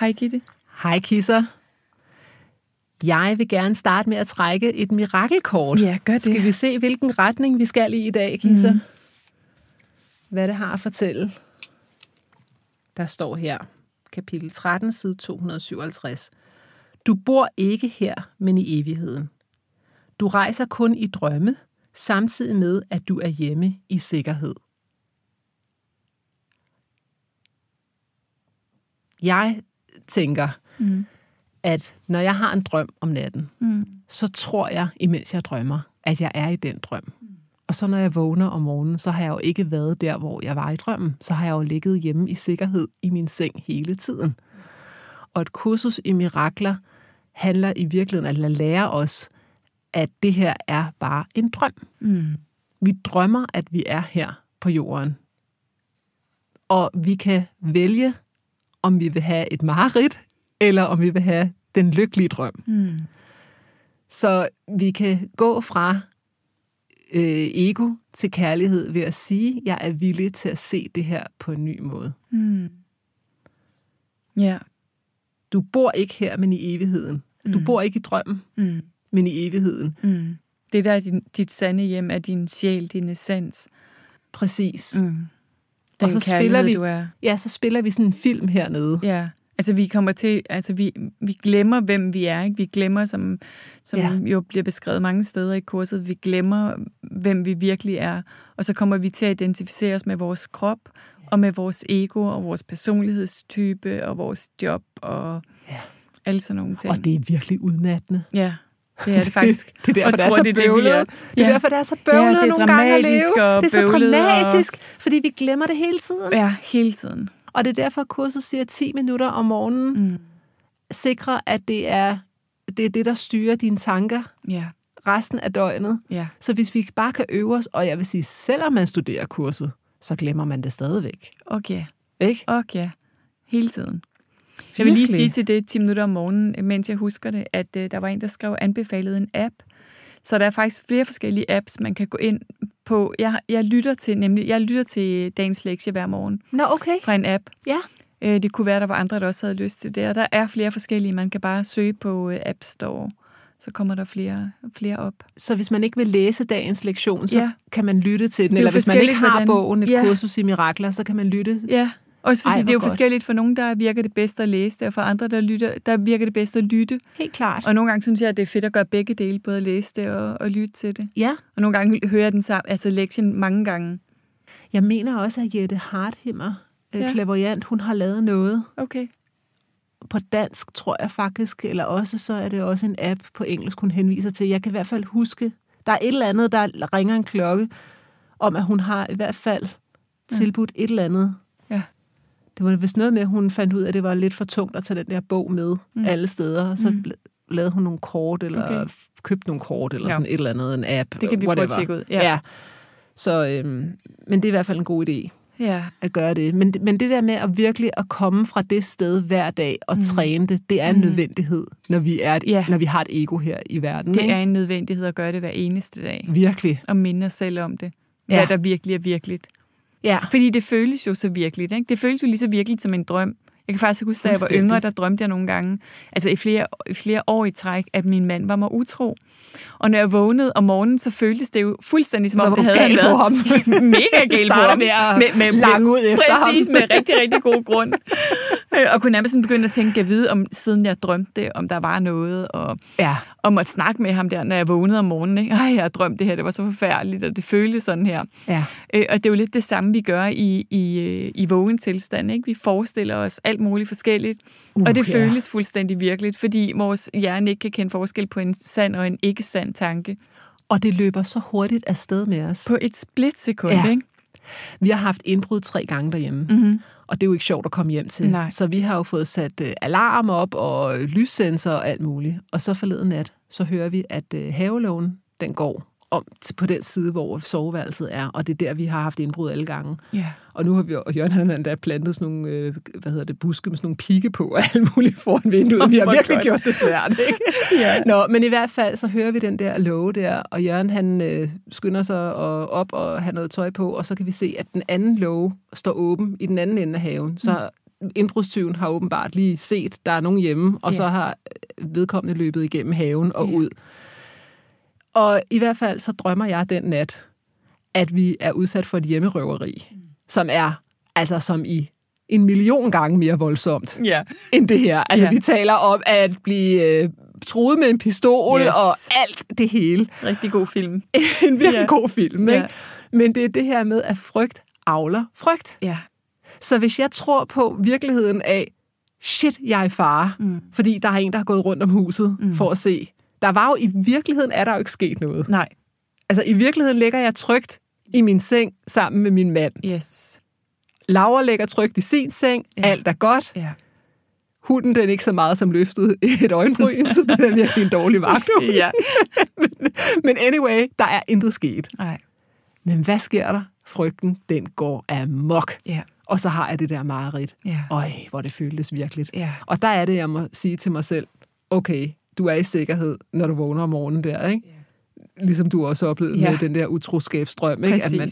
Hej Gitte. Hej Kisser. Jeg vil gerne starte med at trække et mirakelkort. Ja, gør det. Skal vi se, hvilken retning vi skal i i dag, Kisser? Mm. Hvad det har at fortælle. Der står her, kapitel 13, side 257. Du bor ikke her, men i evigheden. Du rejser kun i drømme, samtidig med, at du er hjemme i sikkerhed. Jeg tænker, mm. at når jeg har en drøm om natten, mm. så tror jeg, imens jeg drømmer, at jeg er i den drøm. Mm. Og så når jeg vågner om morgenen, så har jeg jo ikke været der, hvor jeg var i drømmen. Så har jeg jo ligget hjemme i sikkerhed i min seng hele tiden. Og et kursus i mirakler handler i virkeligheden at lære os, at det her er bare en drøm. Mm. Vi drømmer, at vi er her på jorden. Og vi kan vælge om vi vil have et mareridt, eller om vi vil have den lykkelige drøm. Mm. Så vi kan gå fra øh, ego til kærlighed ved at sige, jeg er villig til at se det her på en ny måde. Mm. Ja. Du bor ikke her, men i evigheden. Du mm. bor ikke i drømmen, mm. men i evigheden. Mm. Det der er din, dit sande hjem, er din sjæl, din essens. Præcis. Mm. Den og så spiller vi, du er. Ja, så spiller vi sådan en film hernede. Ja. Altså vi kommer til, altså vi, vi glemmer, hvem vi er. Ikke? Vi glemmer, som, som ja. jo bliver beskrevet mange steder i kurset, vi glemmer, hvem vi virkelig er. Og så kommer vi til at identificere os med vores krop, og med vores ego, og vores personlighedstype, og vores job, og ja. alle sådan nogle ting. Og det er virkelig udmattende. Ja. Det er det faktisk. det er derfor, det er så bøvlet. Det, er, det er derfor, det er så bøvlet ja, det er nogle gange at leve. Og det er så dramatisk, og... fordi vi glemmer det hele tiden. Ja, hele tiden. Og det er derfor, at kurset siger 10 minutter om morgenen. Mm. Sikre, at det er, det er det, der styrer dine tanker. Ja. Resten af døgnet. Ja. Så hvis vi bare kan øve os, og jeg vil sige, selvom man studerer kurset, så glemmer man det stadigvæk. Okay. Ikke? Okay. Hele tiden. Jeg vil lige sige til det 10 minutter om morgenen, mens jeg husker det, at uh, der var en, der skrev anbefalet en app. Så der er faktisk flere forskellige apps, man kan gå ind på. Jeg, jeg lytter til nemlig, jeg lytter til dagens lektie hver morgen. Nå, okay. Fra en app. Ja. Uh, det kunne være, der var andre, der også havde lyst til det. Og der er flere forskellige. Man kan bare søge på uh, App Store så kommer der flere, flere op. Så hvis man ikke vil læse dagens lektion, så ja. kan man lytte til den? Eller hvis man ikke har bogen, et ja. kursus i mirakler, så kan man lytte ja. Også fordi Ej, det er jo godt. forskelligt. For nogen, der virker det bedst at læse det, og for andre, der, lytter, der virker det bedst at lytte. Helt klart. Og nogle gange synes jeg, at det er fedt at gøre begge dele, både at læse det og, og lytte til det. Ja. Og nogle gange hører jeg den sammen, altså lektien mange gange. Jeg mener også, at Jette Harthimmer, øh, ja. klaverjant, hun har lavet noget. Okay. På dansk, tror jeg faktisk, eller også så er det også en app på engelsk, hun henviser til. Jeg kan i hvert fald huske, der er et eller andet, der ringer en klokke, om at hun har i hvert fald tilbudt ja. et eller andet det var vist noget med, at hun fandt ud af, at det var lidt for tungt at tage den der bog med mm. alle steder, og så mm. lavede hun nogle kort, eller okay. købte nogle kort, eller ja. sådan et eller andet, en app. Det kan vi whatever. prøve at tjekke ud. Ja. ja. Så, øhm, men det er i hvert fald en god idé ja. at gøre det. Men, men det der med at virkelig at komme fra det sted hver dag og mm. træne det, det er en mm. nødvendighed, når vi, er, ja. når vi har et ego her i verden. Det ikke? er en nødvendighed at gøre det hver eneste dag. Virkelig. Og minde os selv om det. Hvad ja. der virkelig er virkeligt. Ja. Fordi det føles jo så virkeligt. Ikke? Det føles jo lige så virkeligt som en drøm. Jeg kan faktisk huske, da jeg var yngre, der drømte jeg nogle gange, altså i flere, i flere år i træk, at min mand var mig utro. Og når jeg vågnede om morgenen, så føltes det jo fuldstændig som så om, det havde været på ham. mega galt på ham. Med, med, med, lang ud efter Præcis, ham. med rigtig, rigtig god grund. og kunne nærmest sådan begynde at tænke, at vide, om siden jeg drømte det, om der var noget, og Ja. om at snakke med ham der, når jeg vågnede om morgenen. Ikke? Ej, jeg har drømt det her, det var så forfærdeligt, og det føltes sådan her. Ja. Øh, og det er jo lidt det samme, vi gør i, i, øh, i vågen tilstand. Ikke? Vi forestiller os alt muligt forskelligt, Uh, og det ja. føles fuldstændig virkeligt, fordi vores hjerne ikke kan kende forskel på en sand og en ikke-sand tanke Og det løber så hurtigt afsted med os. på et splitsekund. Ja. Ikke? Vi har haft indbrud tre gange derhjemme, Mm-hmm. og det er jo ikke sjovt at komme hjem til. Nej. Så vi har jo fået sat uh, alarm op og lyssensor og alt muligt. Og så forleden nat, så hører vi, at uh, havelågen, den går om på den side, hvor soveværelset er, og det er der, vi har haft indbrud alle gange. Ja. Og nu har vi, og Jørgen han endda plantet sådan nogle, øh, hvad hedder det, buske med sådan nogle pigge på og alt muligt foran vinduet. Vi har virkelig godt. gjort det svært, ikke? Ja. Nå, men i hvert fald, så hører vi den der låge der, og Jørgen han øh, skynder sig og op og har noget tøj på, og så kan vi se, at den anden låge står åben i den anden ende af haven. Så indbrudstyven har åbenbart lige set, der er nogen hjemme, og Ja. så har øh, vedkommende løbet igennem haven og Ja. ud. Og i hvert fald så drømmer jeg den nat, at vi er udsat for et hjemmerøveri, mm. som er altså som i en million gange mere voldsomt ja. end det her. Altså Ja. vi taler om at blive øh, truet med en pistol Yes. og alt det hele. Rigtig god film. en virkelig Ja. god film, Ja. ikke? Men det er det her med, at frygt avler frygt. Ja. Så hvis jeg tror på virkeligheden af, shit, jeg er i fare, mm. fordi der er en, der har gået rundt om huset mm. for at se. Der var jo i virkeligheden, er der jo ikke sket noget. Nej. Altså i virkeligheden ligger jeg trygt i min seng sammen med min mand. Yes. Laura ligger trygt i sin seng, Ja. alt er godt. Ja. Hunden den er ikke så meget som løftet et øjenbryn, så den er virkelig en dårlig vagt. ja. Men anyway, der er intet sket. Nej. Men hvad sker der? Frygten, den går amok. Ja. Og så har jeg det der mareridt. Ja. Øj, hvor det føltes virkeligt. Ja. Og der er det, jeg må sige til mig selv, okay, du er i sikkerhed, når du vågner om morgenen der, ikke? Ligesom du også oplevede Ja. med den der utroskabsdrøm, ikke? Præcis. At man,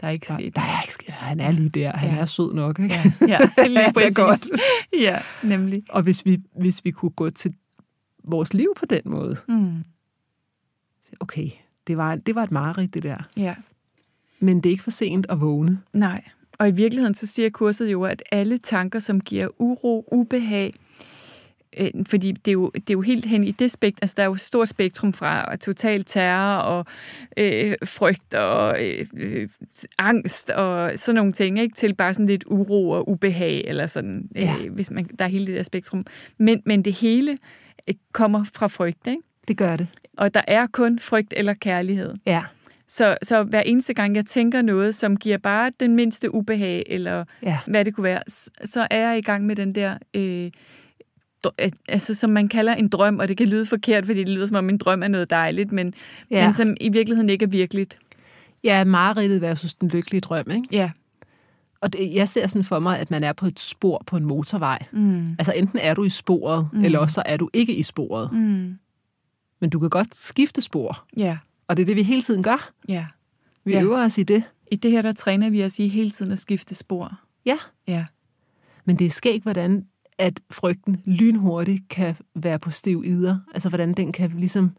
der er ikke der, sket. der er ikke sket. Han er lige der. Han Ja. er sød nok, ikke? Ja, ja lige Det præcis. godt. Ja, nemlig. Og hvis vi, hvis vi kunne gå til vores liv på den måde, Mm. okay, det var, det var et mareridt, det der. Ja. Men det er ikke for sent at vågne. Nej. Og i virkeligheden så siger kurset jo, at alle tanker, som giver uro, ubehag, øh, fordi det er, jo, det er jo helt hen i det spektrum, altså der er jo et stort spektrum fra total terror og øh, frygt og øh, øh, angst og sådan nogle ting, ikke? til bare sådan lidt uro og ubehag, eller sådan, øh, Ja. hvis man, der er hele det der spektrum. Men, men det hele øh, kommer fra frygt, ikke? Det gør det. og der er kun frygt eller kærlighed. Ja. Så, så hver eneste gang, jeg tænker noget, som giver bare den mindste ubehag, eller Ja. hvad det kunne være, så er jeg i gang med den der, øh, øh, altså som man kalder en drøm, og det kan lyde forkert, fordi det lyder som om en drøm er noget dejligt, men, Ja. men som i virkeligheden ikke er virkeligt. Ja, mareridtet versus den lykkelige drøm, ikke? Ja. Og det, jeg ser sådan for mig, at man er på et spor på en motorvej. Mm. Altså enten er du i sporet, mm. eller også så er du ikke i sporet. Mm. Men du kan godt skifte spor. Ja. Og det er det, vi hele tiden gør. Ja. Vi Ja. ja. øver os i det. I det her, der træner vi os i hele tiden at skifte spor. Ja. Ja. Men det er skægt, hvordan at frygten lynhurtigt kan være på stiv ider. Altså, hvordan den kan ligesom...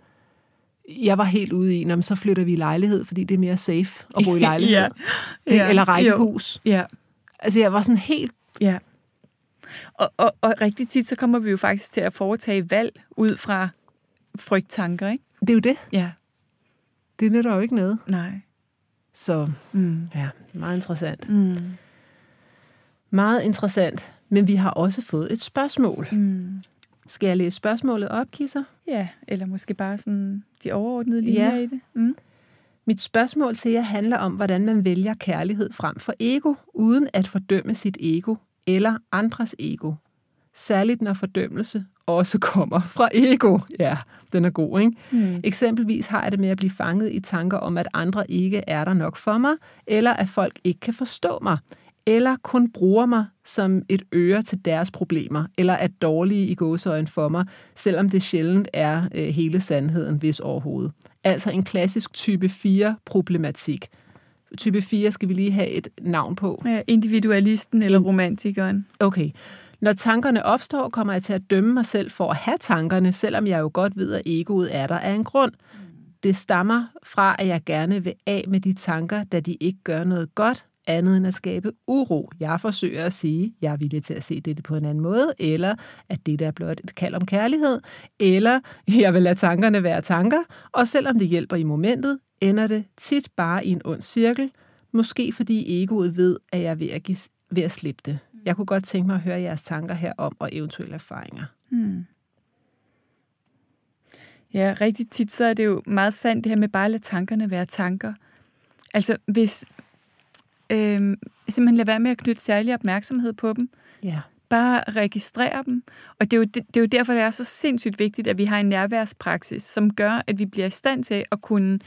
Jeg var helt ude i, "Nå, men så flytter vi i lejlighed, fordi det er mere safe at bo i lejlighed. Ja. Ja. Eller rækkehus. Ja. Altså, jeg var sådan helt... Ja. Og, og, og rigtig tit, så kommer vi jo faktisk til at foretage valg ud fra frygttanker, ikke? Det er jo det. Ja. Det nytter jo ikke noget. Nej. Så Mm. ja, meget interessant. Mm. Meget interessant. Men vi har også fået et spørgsmål. Mm. Skal jeg læse spørgsmålet op, Kisser? Ja, eller måske bare sådan de overordnede linjer Ja. i det. Mm. Mit spørgsmål til jer handler om, hvordan man vælger kærlighed frem for ego, uden at fordømme sit ego eller andres ego. Særligt når fordømmelse også kommer fra ego. Ja, den er god, ikke? Mm. Eksempelvis har jeg det med at blive fanget i tanker om, at andre ikke er der nok for mig, eller at folk ikke kan forstå mig, eller kun bruger mig som et øre til deres problemer, eller er dårlige i gåseøjen for mig, selvom det sjældent er øh, hele sandheden, hvis overhovedet. Altså en klassisk type 4-problematik. Type 4 skal vi lige have et navn på. Ja, individualisten eller romantikeren. Okay. Når tankerne opstår, kommer jeg til at dømme mig selv for at have tankerne, selvom jeg jo godt ved, at egoet er der af en grund. Det stammer fra, at jeg gerne vil af med de tanker, da de ikke gør noget godt, andet end at skabe uro. Jeg forsøger at sige, jeg er villig til at se det på en anden måde, eller at det der er blot et kald om kærlighed, eller jeg vil lade tankerne være tanker, og selvom det hjælper i momentet, ender det tit bare i en ond cirkel, måske fordi egoet ved, at jeg er ved at, give, ved at slippe det. Jeg kunne godt tænke mig at høre jeres tanker herom og eventuelle erfaringer. Hmm. Ja, rigtig tit så er det jo meget sandt det her med bare at lade tankerne være tanker. Altså hvis øh, simpelthen lade være med at knytte særlig opmærksomhed på dem. Ja. Bare registrere dem. Og det er, jo, det, det er jo derfor, det er så sindssygt vigtigt, at vi har en nærværspraksis, som gør, at vi bliver i stand til at kunne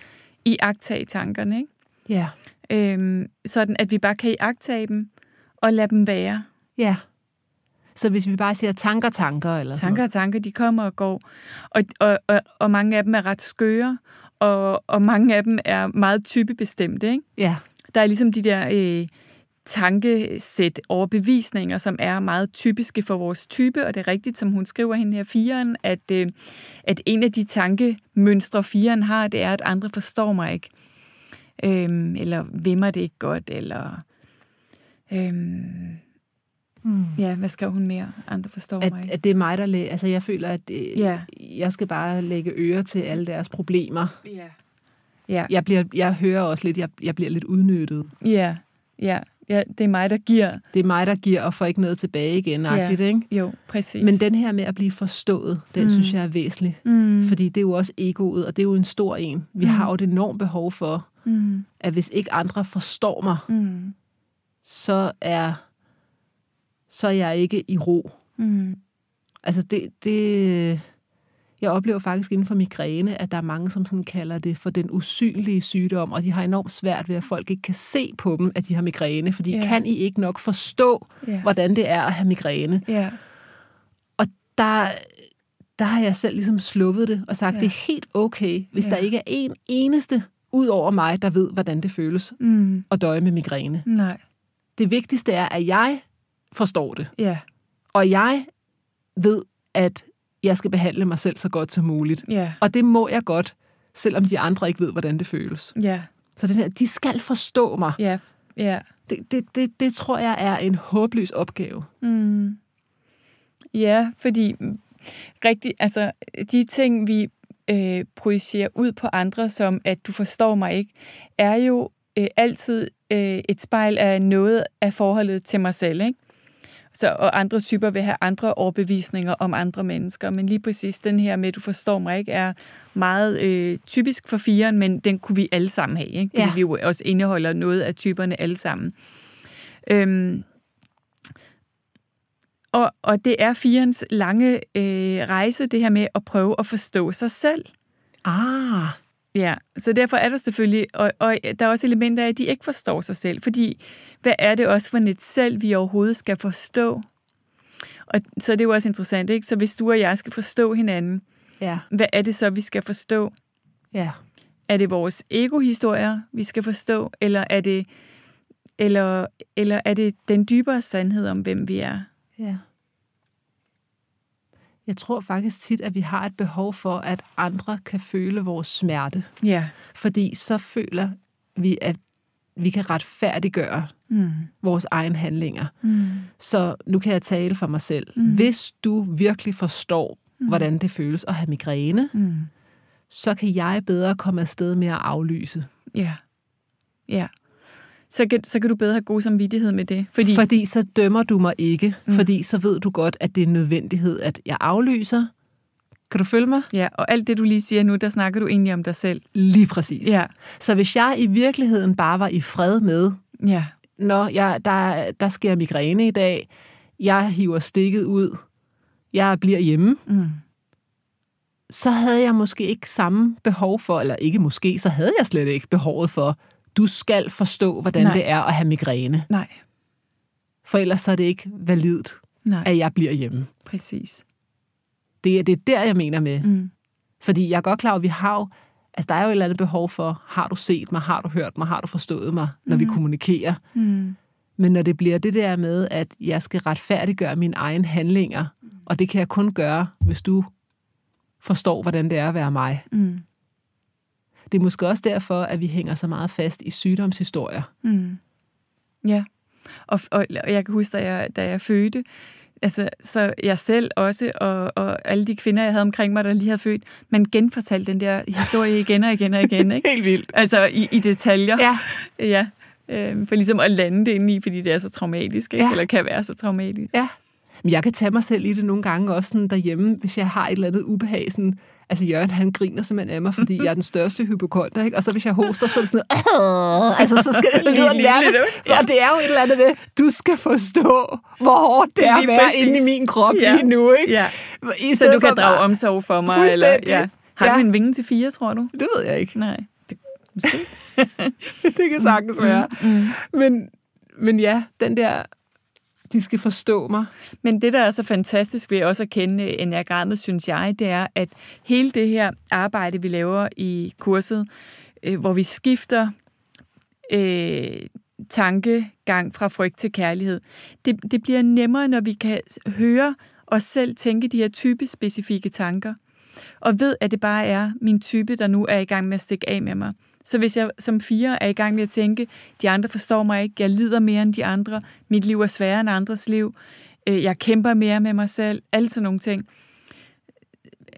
iagtage tankerne. Ikke? Ja. Øhm, sådan at vi bare kan iagtage dem og lade dem være. Ja. Så hvis vi bare siger tanker, tanker eller Tanker og tanker, de kommer og går. Og, og, og, og mange af dem er ret skøre, og, og mange af dem er meget typebestemte. Ikke? Ja. Der er ligesom de der øh, tankesæt overbevisninger, som er meget typiske for vores type, og det er rigtigt, som hun skriver hende her firen, at, øh, at en af de tankemønstre, firen har, det er, at andre forstår mig ikke. Øhm, eller vimmer det ikke godt, eller... Øhm, Mm. Ja, hvad skrev hun mere? Andre forstår at, mig. At det er mig, der læ- Altså, jeg føler, at det, ja. jeg skal bare lægge øre til alle deres problemer. Ja. Ja. Jeg, bliver, jeg hører også lidt, jeg, jeg bliver lidt udnyttet. Ja, ja. Ja, det er mig, der giver. Det er mig, der giver og får ikke noget tilbage igen, ja. ikke? Jo, præcis. Men den her med at blive forstået, den mm. synes jeg er væsentlig. Mm. Fordi det er jo også egoet, og det er jo en stor en. Vi mm. har jo et enormt behov for, mm. at hvis ikke andre forstår mig, mm. så er så er jeg ikke i ro. Mm. Altså det, det, jeg oplever faktisk inden for migræne, at der er mange, som sådan kalder det for den usynlige sygdom, og de har enormt svært ved, at folk ikke kan se på dem, at de har migræne, fordi yeah. kan I ikke nok forstå, yeah. hvordan det er at have migræne? Yeah. Og der, der har jeg selv ligesom sluppet det og sagt, yeah. det er helt okay, hvis yeah. der ikke er en eneste ud over mig, der ved, hvordan det føles mm. at døje med migræne. Nej. Det vigtigste er, at jeg forstår det. Ja. Og jeg ved, at jeg skal behandle mig selv så godt som muligt. Ja. Og det må jeg godt, selvom de andre ikke ved, hvordan det føles. Ja. Så den her, de skal forstå mig. Ja. Ja. Det, det, det, det tror jeg er en håbløs opgave. Mm. Ja, fordi rigtig, altså, de ting, vi øh, projicerer ud på andre, som at du forstår mig ikke, er jo øh, altid øh, et spejl af noget af forholdet til mig selv. Ikke? Så, og andre typer vil have andre overbevisninger om andre mennesker. Men lige præcis den her med, du forstår mig ikke, er meget øh, typisk for firen, men den kunne vi alle sammen have. Ikke? Fordi ja. vi jo også indeholder noget af typerne alle sammen. Øhm, og, og det er firens lange øh, rejse, det her med at prøve at forstå sig selv. Ah. Ja, så derfor er der selvfølgelig, og, og der er også elementer af, at de ikke forstår sig selv, fordi hvad er det også for et selv, vi overhovedet skal forstå? Og så er det jo også interessant, ikke? Så hvis du og jeg skal forstå hinanden, ja. hvad er det så, vi skal forstå? Ja. Er det vores egohistorier, vi skal forstå, eller er det, eller, eller er det den dybere sandhed om, hvem vi er? Ja. Jeg tror faktisk tit, at vi har et behov for, at andre kan føle vores smerte. Ja. Fordi så føler vi, at vi kan retfærdiggøre mm. vores egne handlinger. Mm. Så nu kan jeg tale for mig selv. Mm. Hvis du virkelig forstår, mm. hvordan det føles at have migræne, mm. så kan jeg bedre komme afsted med at aflyse. Ja. Ja så kan, så kan du bedre have god samvittighed med det. Fordi, fordi så dømmer du mig ikke, mm. fordi så ved du godt, at det er en nødvendighed, at jeg aflyser. Kan du følge mig? Ja, og alt det, du lige siger nu, der snakker du egentlig om dig selv. Lige præcis. Ja. Så hvis jeg i virkeligheden bare var i fred med, ja. når jeg, der, der sker migræne i dag, jeg hiver stikket ud, jeg bliver hjemme, mm. så havde jeg måske ikke samme behov for, eller ikke måske, så havde jeg slet ikke behovet for du skal forstå, hvordan Nej. det er at have migræne. Nej. For ellers så er det ikke validt, Nej. at jeg bliver hjemme. Præcis. Det, det er der, jeg mener med. Mm. Fordi jeg er godt klar over, at vi har jo, altså der er jo et eller andet behov for, har du set mig, har du hørt mig, har du forstået mig, når mm. vi kommunikerer. Mm. Men når det bliver det der med, at jeg skal retfærdiggøre mine egne handlinger, mm. og det kan jeg kun gøre, hvis du forstår, hvordan det er at være mig, mm. Det er måske også derfor, at vi hænger så meget fast i sygdomshistorier. Mm. Ja, og, og, jeg kan huske, da jeg, da jeg fødte, altså, så jeg selv også, og, og alle de kvinder, jeg havde omkring mig, der lige havde født, man genfortalte den der historie igen og igen og igen. Ikke? Helt vildt. Altså i, i detaljer. Ja. ja. Øhm, for ligesom at lande det ind i, fordi det er så traumatisk, ikke? Ja. eller kan være så traumatisk. Ja. Men jeg kan tage mig selv i det nogle gange også sådan derhjemme, hvis jeg har et eller andet ubehag. Sådan, altså Jørgen, han griner simpelthen af mig, fordi jeg er den største hypokonter, ikke? Og så hvis jeg hoster, så er det sådan noget, altså så skal det lyde nærmest. ja. Og det er jo et eller andet med, du skal forstå, hvor hårdt det er at være inde i min krop Ja. lige nu, ikke? Ja. I Så du kan drage bare- omsorg for mig? Eller, ja. Har Ja. du en vinge til fire, tror du? Det ved jeg ikke. Nej. Det, det kan sagtens være. Men, men ja, den der, de skal forstå mig. Men det, der er så fantastisk ved også at kende enagrammet, synes jeg, det er, at hele det her arbejde, vi laver i kurset, øh, hvor vi skifter øh, tankegang fra frygt til kærlighed, det, det bliver nemmere, når vi kan høre os selv tænke de her typespecifikke tanker, og ved, at det bare er min type, der nu er i gang med at stikke af med mig. Så hvis jeg som fire er i gang med at tænke, de andre forstår mig ikke, jeg lider mere end de andre, mit liv er sværere end andres liv, øh, jeg kæmper mere med mig selv, alle sådan nogle ting.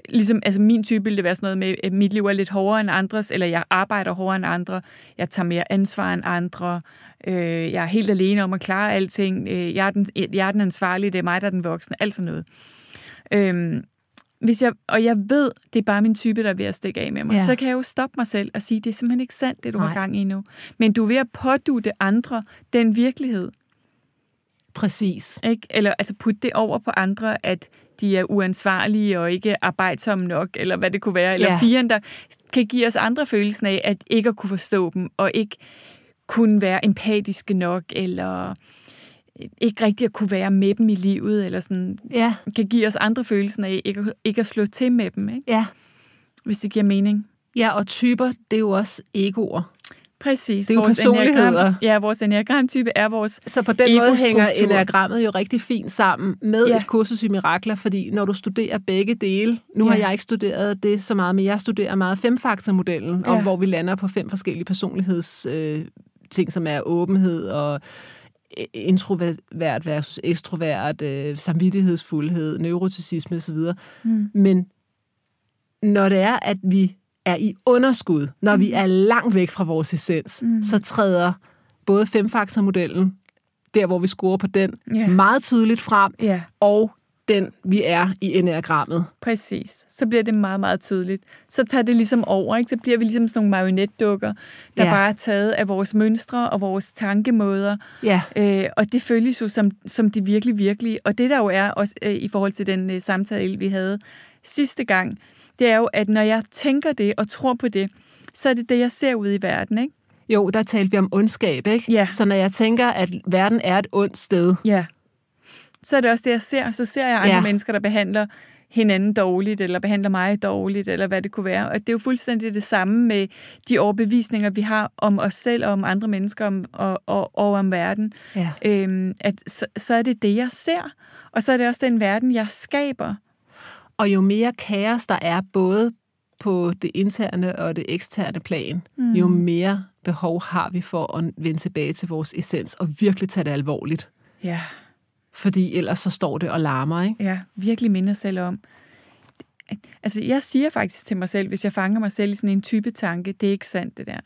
Ligesom, altså min type ville det være sådan noget med, at mit liv er lidt hårdere end andres, eller jeg arbejder hårdere end andre, jeg tager mere ansvar end andre, øh, jeg er helt alene om at klare alting, øh, jeg, er den, jeg er den ansvarlige, det er mig, der er den voksne, alt sådan noget. Øhm, hvis jeg, og jeg ved, det er bare min type, der er ved at stikke af med mig, Ja. så kan jeg jo stoppe mig selv og sige, det er simpelthen ikke sandt, det du Nej. har gang i nu. Men du er ved at pådute andre den virkelighed. Præcis. Ikke? Eller altså putte det over på andre, at de er uansvarlige og ikke arbejdsomme nok, eller hvad det kunne være. Eller ja. firen, der kan give os andre følelsen af, at ikke at kunne forstå dem, og ikke kunne være empatiske nok, eller ikke rigtig at kunne være med dem i livet, eller sådan, Ja, kan give os andre følelsen af ikke, at- ikke at slå til med dem, ikke? ja. hvis det giver mening. Ja, og typer, det er jo også egoer. Præcis. Det er jo Vores personligheder. enneagram- Ja, vores enneagramtype er vores Så på den måde hænger enagrammet jo rigtig fint sammen med ja. Et kursus i mirakler, fordi når du studerer begge dele, nu ja. har jeg ikke studeret det så meget, men jeg studerer meget femfaktormodellen, om Ja. hvor vi lander på fem forskellige personligheds øh, ting, som er åbenhed og introvert versus ekstrovert, øh, samvittighedsfuldhed, neuroticisme osv. Mm. Men når det er, at vi er i underskud, når mm. vi er langt væk fra vores essens, mm. så træder både femfaktormodellen, der hvor vi scorer på den, Ja. meget tydeligt frem, Ja, og den, vi er i enneagrammet. præcis. Så bliver det meget, meget tydeligt. Så tager det ligesom over, ikke? Så bliver vi ligesom sådan nogle marionetdukker, der ja. bare er taget af vores mønstre og vores tankemåder. Ja, Øh, og det føles jo som, som det virkelig, virkelig. Og det der jo er også øh, i forhold til den øh, samtale, vi havde sidste gang, det er jo, at når jeg tænker det og tror på det, så er det det, jeg ser ud i verden, ikke? jo, der talte vi om ondskab, ikke? Ja. Så når jeg tænker, at verden er et ondt sted, Ja. Så er det også det, jeg ser. Så ser jeg andre Ja. mennesker, der behandler hinanden dårligt, eller behandler mig dårligt, eller hvad det kunne være. Og det er jo fuldstændig det samme med de overbevisninger, vi har om os selv og om andre mennesker om, og, og, og om verden. ja. Øhm, at så, så er det det, jeg ser. Og så er det også den verden, jeg skaber. og jo mere kaos der er, både på det interne og det eksterne plan, mm. jo mere behov har vi for at vende tilbage til vores essens og virkelig tage det alvorligt. Ja, Fordi ellers så står det og larmer, ikke? ja virkelig minde selv om. Altså, jeg siger faktisk til mig selv, hvis jeg fanger mig selv i sådan en type tanke, det er ikke sandt, det der.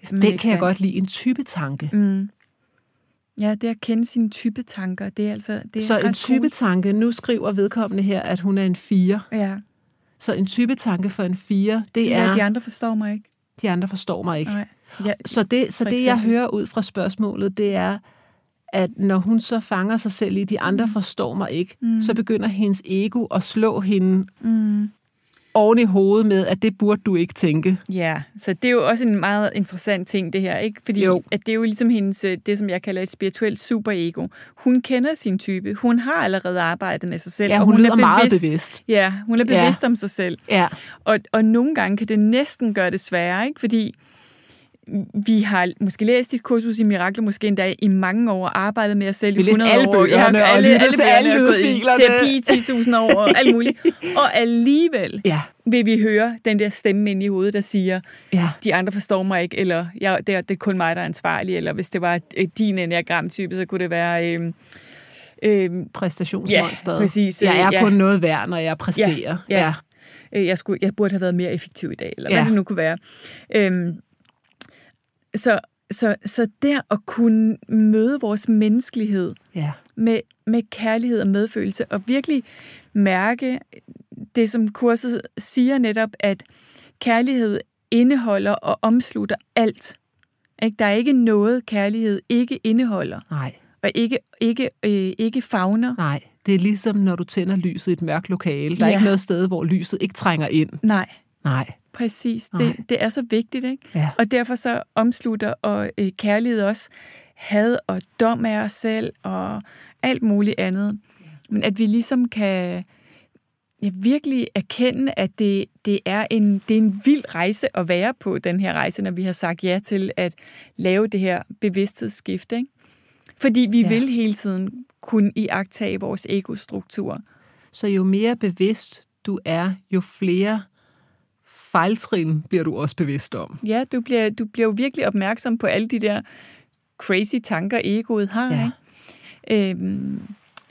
Det er Det kan jeg sandt. godt lide, en type tanke. Mm. Ja, det at kende sine type tanker, det er altså det er Så en type cool. tanke, nu skriver vedkommende her, at hun er en fire. Ja, Så en type tanke for en fire, det ja, er, de andre forstår mig ikke. de andre forstår mig ikke. Nej. Ja, Så det, så det jeg hører ud fra spørgsmålet, det er, at når hun så fanger sig selv i, de andre mm. forstår mig ikke, mm. så begynder hendes ego at slå hende mm. oven i hovedet med, at det burde du ikke tænke. ja, så det er jo også en meget interessant ting, det her, ikke? Fordi Jo. at det er jo ligesom hendes, øh, det som jeg kalder et spirituelt superego. Hun kender sin type. Hun har allerede arbejdet med sig selv. Ja, og hun, hun lyder er meget bevidst. bevidst. Ja, hun er Ja. bevidst om sig selv. Ja, Og, og nogle gange kan det næsten gøre det sværere, ikke? Fordi vi har måske læst dit kursus i Mirakler, måske endda i mange år, arbejdet med os selv i 100 alle år. Jeg har og alle, alle til alle lydfilerne. Terapi i 10.000 år og alt muligt. Og alligevel Ja, vil vi høre den der stemme inde i hovedet, der siger, ja, de andre forstår mig ikke, eller jeg, det, er, det er kun mig, der er ansvarlig, eller hvis det var din enneagramtype, så kunne det være... Øh, øh, præstationsmonsteret. Ja, præcis. Jeg er Ja. kun noget værd, når jeg præsterer. ja. øh, jeg, skulle, jeg burde have været mere effektiv i dag, eller ja. Ja. hvad det nu kunne være. Øhm, så, så, så der at kunne møde vores menneskelighed ja. med, med kærlighed og medfølelse, og virkelig mærke det, som kurset siger netop, at kærlighed indeholder og omslutter alt. Ikke? Der er ikke noget, kærlighed ikke indeholder, Nej, og ikke, ikke, øh, ikke fagner. nej. Det er ligesom, når du tænder lyset i et mørkt lokale. Der er Ja. ikke noget sted, hvor lyset ikke trænger ind. Nej, Nej. Præcis. Nej. Det, det er så vigtigt, ikke? Ja. Og derfor så omslutter og øh, kærlighed også had og dom af os selv og alt muligt andet. Men at vi ligesom kan ja, virkelig erkende, at det, det, er en, det er en vild rejse at være på, den her rejse, når vi har sagt ja til at lave det her bevidsthedsskift. Ikke? Fordi vi Ja. vil hele tiden kunne iagtage vores egostruktur. Så jo mere bevidst du er, jo flere fejltrin bliver du også bevidst om. Ja, du bliver, du bliver jo virkelig opmærksom på alle de der crazy tanker, egoet har. Ja. Ikke? Øhm,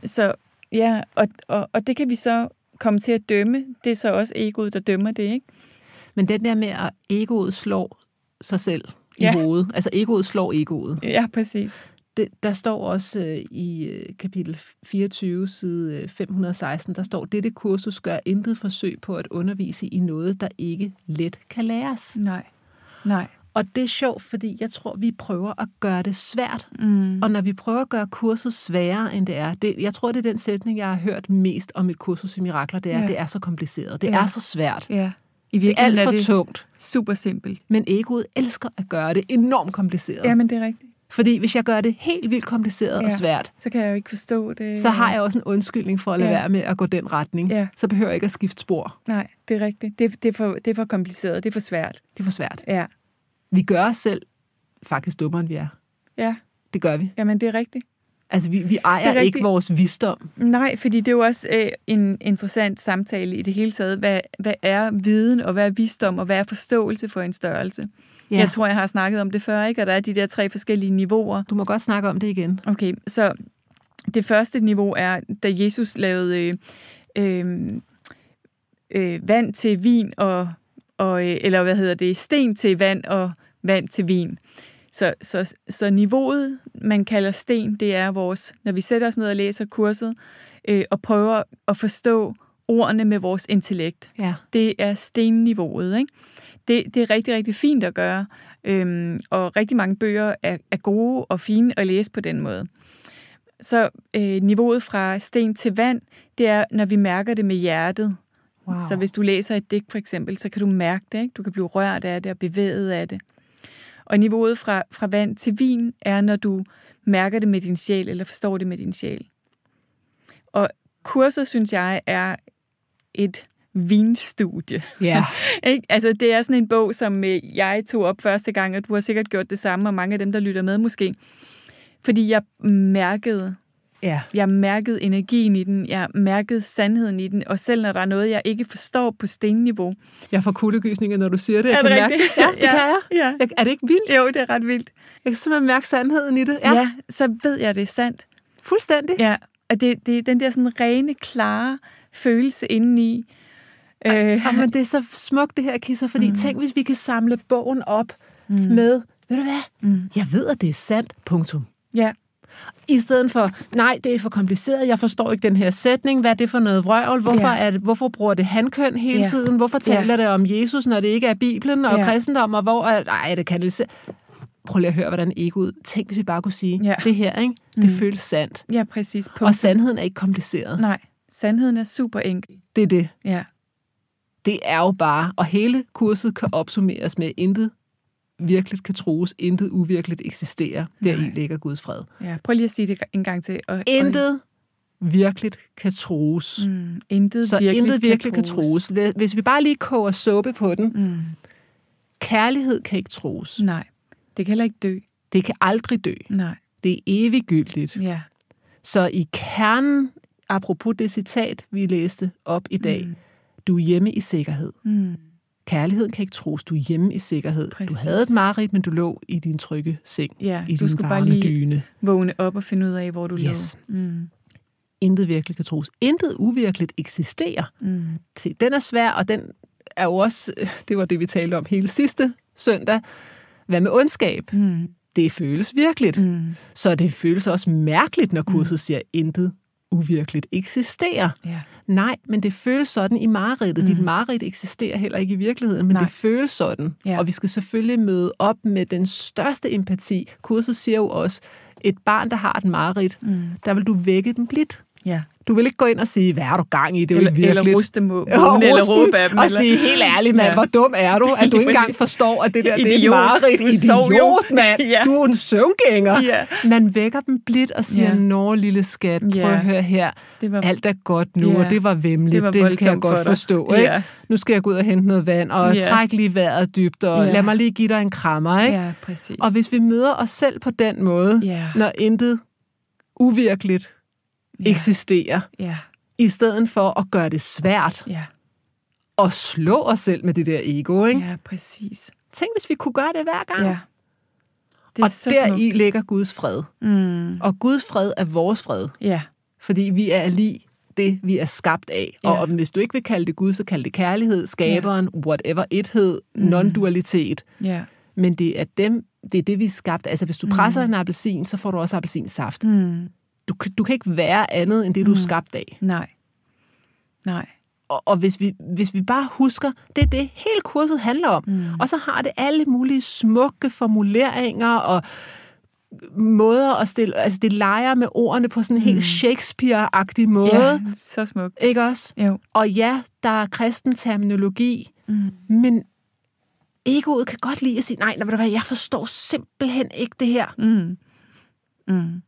så ja, og, og, og det kan vi så komme til at dømme. Det er så også egoet, der dømmer det, ikke? Men den der med, at egoet slår sig selv i Ja. hovedet, altså egoet slår egoet, Ja, præcis. Det, der står også øh, i øh, kapitel 24, side øh, 516, der står, dette kursus gør intet forsøg på at undervise i noget, der ikke let kan læres. Nej. Nej. Og det er sjovt, fordi jeg tror, vi prøver at gøre det svært. Mm. Og når vi prøver at gøre kurset sværere, end det er, det, jeg tror, det er den sætning, jeg har hørt mest om et kursus i mirakler, det er, Ja. det er så kompliceret. Det Ja. er så svært. Ja. I Det er alt virkeligheden for er det tungt. super simpelt. Men egoet elsker at gøre det enormt kompliceret. Ja, men det er rigtigt. Fordi hvis jeg gør det helt vildt kompliceret ja. og svært, Så kan jeg jo ikke forstå det. så har jeg også en undskyldning for at lade Ja. være med at gå den retning. Ja. Så behøver jeg ikke at skifte spor. Nej, det er rigtigt. Det, det, er for, det er for kompliceret. Det er for svært. Det er for svært. Ja. Vi gør os selv faktisk dummere, end vi er. Ja, Det gør vi. jamen det er rigtigt. Altså, vi, vi ejer er ikke vores visdom. Nej, fordi det er jo også øh, en interessant samtale i det hele taget. Hvad, hvad er viden, og hvad er visdom, og hvad er forståelse for en størrelse? Ja. Jeg tror, jeg har snakket om det før, ikke? Og der er de der tre forskellige niveauer. Du må godt snakke om det igen. Okay, så det første niveau er, da Jesus lavede øh, øh, øh, vand til vin, og, og, øh, eller hvad hedder det, sten til vand og vand til vin. Så, så, så niveauet, man kalder sten, det er vores, når vi sætter os ned og læser kurset, øh, og prøver at forstå ordene med vores intellekt. Ja. Det er stenniveauet. Ikke? Det, det er rigtig, rigtig fint at gøre, øhm, og rigtig mange bøger er, er gode og fine at læse på den måde. Så øh, niveauet fra sten til vand, det er, når vi mærker det med hjertet. Wow. Så hvis du læser et digt for eksempel, så kan du mærke det. Ikke? Du kan blive rørt af det og bevæget af det. Og niveauet fra, fra vand til vin er, når du mærker det med din sjæl, eller forstår det med din sjæl. Og kurset, synes jeg, er et vinstudie. Ja. Ikke? Altså, det er sådan en bog, som øh, jeg tog op første gang, og du har sikkert gjort det samme, og mange af dem, der lytter med måske. Fordi jeg mærkede, ja. jeg mærkede energien i den, jeg mærkede sandheden i den, og selv når der er noget, jeg ikke forstår på stenniveau. Jeg får kuldegysninger, når du siger det. Jeg Er kan det mærke- rigtigt? Ja, det Ja. kan jeg. Ja. jeg. Er det ikke vildt? Jo, det er ret vildt. Jeg kan simpelthen mærke sandheden i det. Ja, Ja, så ved jeg, det er sandt. fuldstændig. Ja, og det, det er den der sådan rene, klare følelse indeni. Øh, Ja, men det er så smukt det her, Kisser, fordi mm. tænk, hvis vi kan samle bogen op mm. med, ved du hvad, mm. jeg ved, at det er sandt, punktum. ja, I stedet for, nej, det er for kompliceret, jeg forstår ikke den her sætning, hvad er det for noget vrøvl, hvorfor, Ja. er hvorfor bruger det hankøn hele Ja. tiden, hvorfor taler det om Jesus, når det ikke er Bibelen og Ja. kristendom, og hvor, er- nej, det kan det Prøv lige at høre, hvordan egoet, tænk hvis vi bare kunne sige, Ja. det her, ikke? det føles sandt, ja, præcis. og Punkt. sandheden er ikke kompliceret. Nej, sandheden er super enkel. Det er det. Ja, det er jo bare, og hele kurset kan opsummeres med, intet virkeligt kan troes, intet uvirkeligt eksisterer. Deri Nej. ligger Guds fred. ja. Prøv lige at sige det en gang til. Og, Intet virkeligt kan troes. Og, mm, intet Så virkelig intet virkelig kan troes. troes. Hvis vi bare lige koger suppe på den, Mm, kærlighed kan ikke troes. nej, Det kan heller ikke dø. Det kan aldrig dø. Nej. Det er eviggyldigt. Ja. Så i kernen, apropos det citat, vi læste op i dag, mm. du er hjemme i sikkerhed. Mm. Kærligheden kan ikke tros, du er hjemme i sikkerhed. Præcis. Du havde et mareridt, men du lå i din trygge seng, Ja, i du din skulle bare lige dyne. vågne op og finde ud af, hvor du Yes. lå. Mm. Intet virkelig kan tros. Intet uvirkeligt eksisterer. Mm. Se, den er svær, og den er jo også, det var det, vi talte om hele sidste søndag. Hvad med ondskab? Mm. Det føles virkeligt. Mm. Så det føles også mærkeligt, når kurset siger, intet uvirkeligt eksisterer. Ja. Nej, men det føles sådan i mareridtet. Mm. Dit mareridt eksisterer heller ikke i virkeligheden, men Nej. det føles sådan. Ja. Og vi skal selvfølgelig møde op med den største empati. Kurset siger jo også, et barn, der har et mareridt, mm. der vil du vække dem blidt. Ja. Du vil ikke gå ind og sige, hvad har du gang i? Det er jo Eller, ikke eller ruste må, Og eller råbe af dem. og eller... sige, helt ærligt, mand, Ja. hvor dum er du, at du ikke engang forstår, at det der det er et Idiot. jo. Idiot, mand. Ja. Du er en søvngænger. Ja. Man vækker dem blidt og siger, Ja. nå, lille skat, prøv Ja. at høre her. Det var, Alt er godt nu, Ja. og det var vemmeligt. Det var det kan jeg godt for forstå. Ikke? Ja. Nu skal jeg gå ud og hente noget vand, og Ja. træk lige vejret dybt, og Ja. lad mig lige give dig en krammer. Ikke? ja, præcis. Og hvis vi møder os selv på den måde, Ja. når intet uvirkeligt ja. eksisterer, Ja, i stedet for at gøre det svært ja, at slå os selv med det der ego. Ikke? ja, præcis. Tænk, hvis vi kunne gøre det hver gang. Ja. Det er og så deri smukt. ligger Guds fred. Mm. Og Guds fred er vores fred, Ja, fordi vi er lige det, vi er skabt af. Og Ja. om, hvis du ikke vil kalde det Gud, så kald det kærlighed, skaberen, whatever, ethed, Mm. non-dualitet. ja. Men det er, dem, det er det, vi er skabt af. Altså, hvis du presser en appelsin, så får du også appelsinsaft. Mm. Du, kan- du kan ikke være andet, end det, du er skabt af. Nej. Nej. Og, og hvis, vi, hvis vi bare husker, det er det, hele kurset handler om. Mm. Og så har det alle mulige smukke formuleringer og måder at stille... Altså, det leger med ordene på sådan en helt Shakespeare-agtig måde. Ja, så smukt. Ikke også? Jo. Og ja, der er kristen terminologi, Mm. men egoet kan godt lide at sige, nej, nej, ved du hvad, jeg forstår simpelthen ikke det her. Mm. Mm.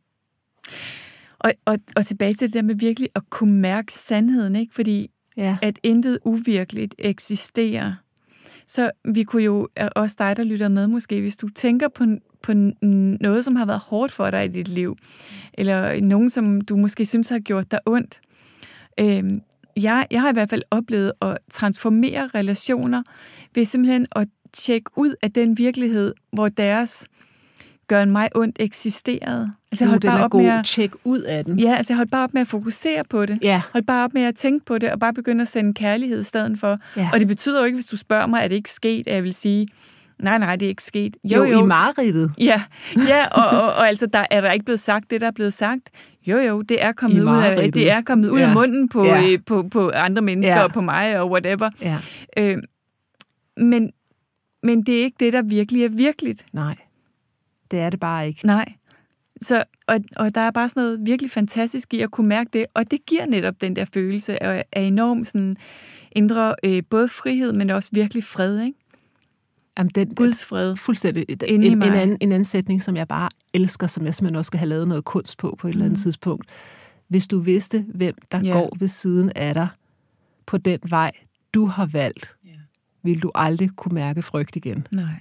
Og, og, og tilbage til det der med virkelig at kunne mærke sandheden, ikke? Fordi Ja. at intet uvirkeligt eksisterer. Så vi kunne jo, også dig, der lytter med måske, hvis du tænker på, på noget, som har været hårdt for dig i dit liv, eller nogen, som du måske synes har gjort dig ondt. Øhm, jeg, jeg har i hvert fald oplevet at transformere relationer ved simpelthen at tjekke ud af den virkelighed, hvor deres gør en mig ondt eksisterede. Altså, jeg Uh, holdt den bare op god. med at, Tjek ud af den. ja, altså, jeg holdt bare op med at fokusere på det. Ja. Hold bare op med at tænke på det, og bare begynde at sende kærlighed i stedet for. Ja. Og det betyder jo ikke, hvis du spørger mig, at det ikke sket, at jeg vil sige, nej, nej, det er ikke sket. Jo, jo, i mareridtet. Ja, ja og, og, og altså, der er der ikke blevet sagt det, der er blevet sagt. Jo, jo, det er kommet, ud af, det er kommet ud Ja. af munden på, Ja. ja. på, på andre mennesker Ja. og på mig og whatever. Ja. Øh, men, men det er ikke det, der virkelig er virkeligt. Nej, det er det bare ikke. Nej. Så, og, og der er bare sådan noget virkelig fantastisk i at kunne mærke det, og det giver netop den der følelse af, af enorm sådan, indre øh, både frihed, men også virkelig fred, ikke? Jamen, den, Guds fred. Fuldstændig. En, en, anden, en anden sætning, som jeg bare elsker, som jeg simpelthen også skal have lavet noget kunst på på et eller andet tidspunkt. Hvis du vidste, hvem der Ja. går ved siden af dig på den vej, du har valgt, Ja. vil du aldrig kunne mærke frygt igen. Nej.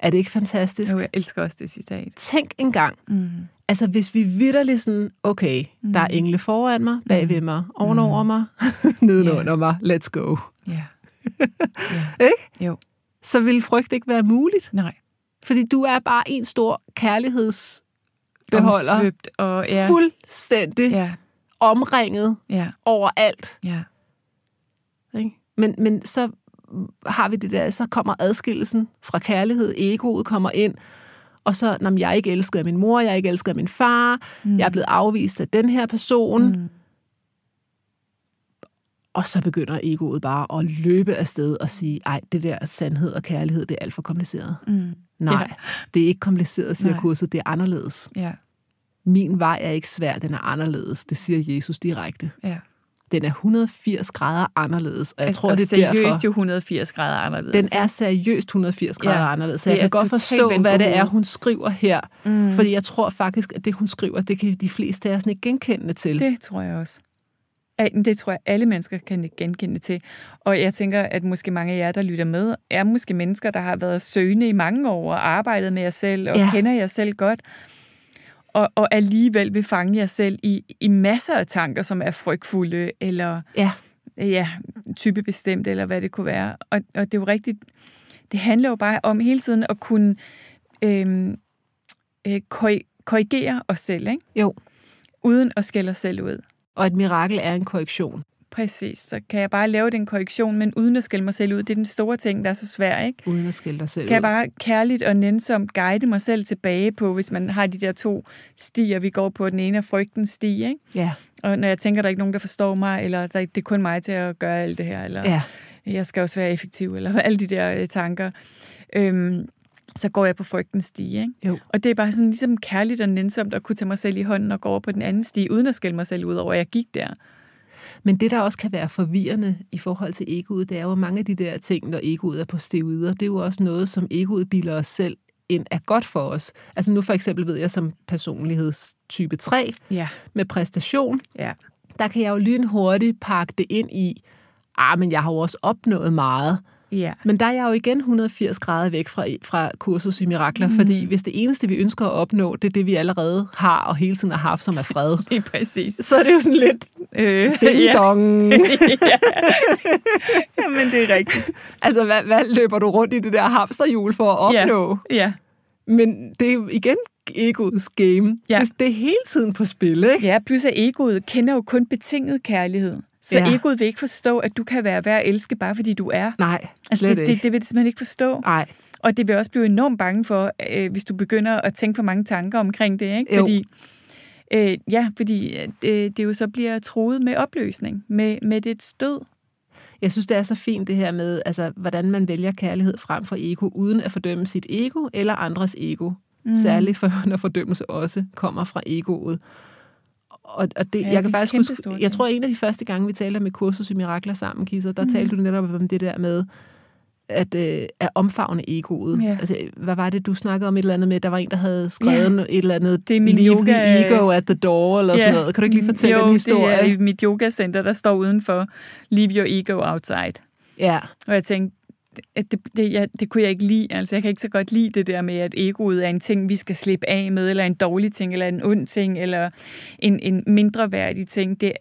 Er det ikke fantastisk? Jo, jeg elsker også det citat. Tænk engang, Mm. altså hvis vi vidderligt sådan, okay, mm. der er engle foran mig, bagved mig, ovenover mig, nedenunder mig, let's go. Ja. Ikke? Jo. Så vil frygt ikke være muligt. Nej. Fordi du er bare en stor kærlighedsbeholder. Omsvøbt og ja. Fuldstændig Ja. omringet Ja. overalt. Ja. Ikke? Men, men så har vi det der, så kommer adskillelsen fra kærlighed, egoet kommer ind, og så, når jeg er ikke elsket af min mor, jeg er ikke elsket af min far, mm. jeg er blevet afvist af den her person, mm. og så begynder egoet bare at løbe afsted og sige, ej, det der sandhed og kærlighed, det er alt for kompliceret. Mm. Nej, Ja. ja. det er ikke kompliceret, siger Nej. kurset, det er anderledes. Ja. Min vej er ikke svær, den er anderledes, det siger Jesus direkte. Ja. Den er 180 grader anderledes, og jeg tror, og det er seriøst derfor... jo 180 grader anderledes. Den er seriøst 180 grader Ja, anderledes, så jeg kan godt forstå, hvad det er, hun skriver her. Mm. Fordi jeg tror faktisk, at det, hun skriver, det kan de fleste af os ikke genkende til. Det. Det tror jeg også. Det tror jeg, alle mennesker kan genkende til. Og jeg tænker, at måske mange af jer, der lytter med, er måske mennesker, der har været søgende i mange år og arbejdet med jer selv og ja. kender jer selv godt. Og, og alligevel vil fange jer selv i, i masser af tanker, som er frygtfulde eller ja. Ja, typebestemt, eller hvad det kunne være. Og, og det er jo rigtigt, det handler jo bare om hele tiden at kunne øhm, øh, korrigere os selv, ikke? Jo. Uden at skælde os selv ud. Og et mirakel er en korrektion. Præcis, så kan jeg bare lave den korrektion, men uden at skælde mig selv ud. Det er den store ting, der er så svær, ikke? Uden at skælde dig selv Kan jeg bare kærligt og nænsomt guide mig selv tilbage på, hvis man har de der to stier, vi går på. Den ene er frygtens sti, ikke? Ja. Og når jeg tænker, der er ikke nogen, der forstår mig, eller der, det er kun mig til at gøre alt det her, eller ja. jeg skal også være effektiv, eller alle de der øh, tanker. Øhm, så går jeg på frygtens stige. Ikke? Jo. Og det er bare sådan ligesom kærligt og nænsomt at kunne tage mig selv i hånden og gå over på den anden stige, uden at skælde mig selv ud over, at jeg gik der. Men det, der også kan være forvirrende i forhold til egoet, det er jo mange af de der ting, når egoet er på steroider. Det er jo også noget, som egoet bilder os selv ind er godt for os. Altså nu for eksempel ved jeg som personlighedstype 3 ja. med præstation, ja. der kan jeg jo lynhurtigt pakke det ind i, ah, men jeg har jo også opnået meget. Ja. Men der er jeg jo igen 180 grader væk fra, fra kursus i mirakler, mm. fordi hvis det eneste, vi ønsker at opnå, det er det, vi allerede har og hele tiden har haft, som er fred, ja, præcis. så er det jo sådan lidt øh, ding-dong. ja. Jamen, det er rigtigt. altså, hvad, hvad løber du rundt i det der hamsterhjul for at opnå? Ja. ja. Men det er igen egoets game. Ja. Det, det er hele tiden på spil, ikke? Ja, plus at egoet kender jo kun betinget kærlighed. Så ja. egoet vil ikke forstå, at du kan være værd at elske, bare fordi du er. Nej, altså, det, det, det vil det simpelthen ikke forstå. Nej. Og det vil også blive enormt bange for, øh, hvis du begynder at tænke for mange tanker omkring det. Ikke? Jo. Fordi, øh, ja, fordi det, det jo så bliver troet med opløsning, med, med det stød. Jeg synes, det er så fint det her med, altså, hvordan man vælger kærlighed frem for ego, uden at fordømme sit ego eller andres ego. Mm. Særligt for, når fordømmelse også kommer fra egoet. Og, og det, Ja, jeg kan faktisk huske, jeg tror, en af de første gange, vi talte med kursus i Mirakler sammen, Kisser, der mm. talte du netop om det der med, at, øh, at omfavne egoet. Ja. Altså, hvad var det, du snakkede om et eller andet med? Der var en, der havde skrevet et eller andet, Det er min leave yoga- the ego at the door, eller sådan noget. Kan du ikke lige fortælle jo, den historie? det er i mit yogacenter, der står udenfor, leave your ego outside. Ja, Og jeg tænkte, at det, det, jeg, det kunne jeg ikke lide. Altså, jeg kan ikke så godt lide det der med, at egoet er en ting, vi skal slippe af med, eller en dårlig ting, eller en ond ting, eller en, en mindre værdig ting. Det,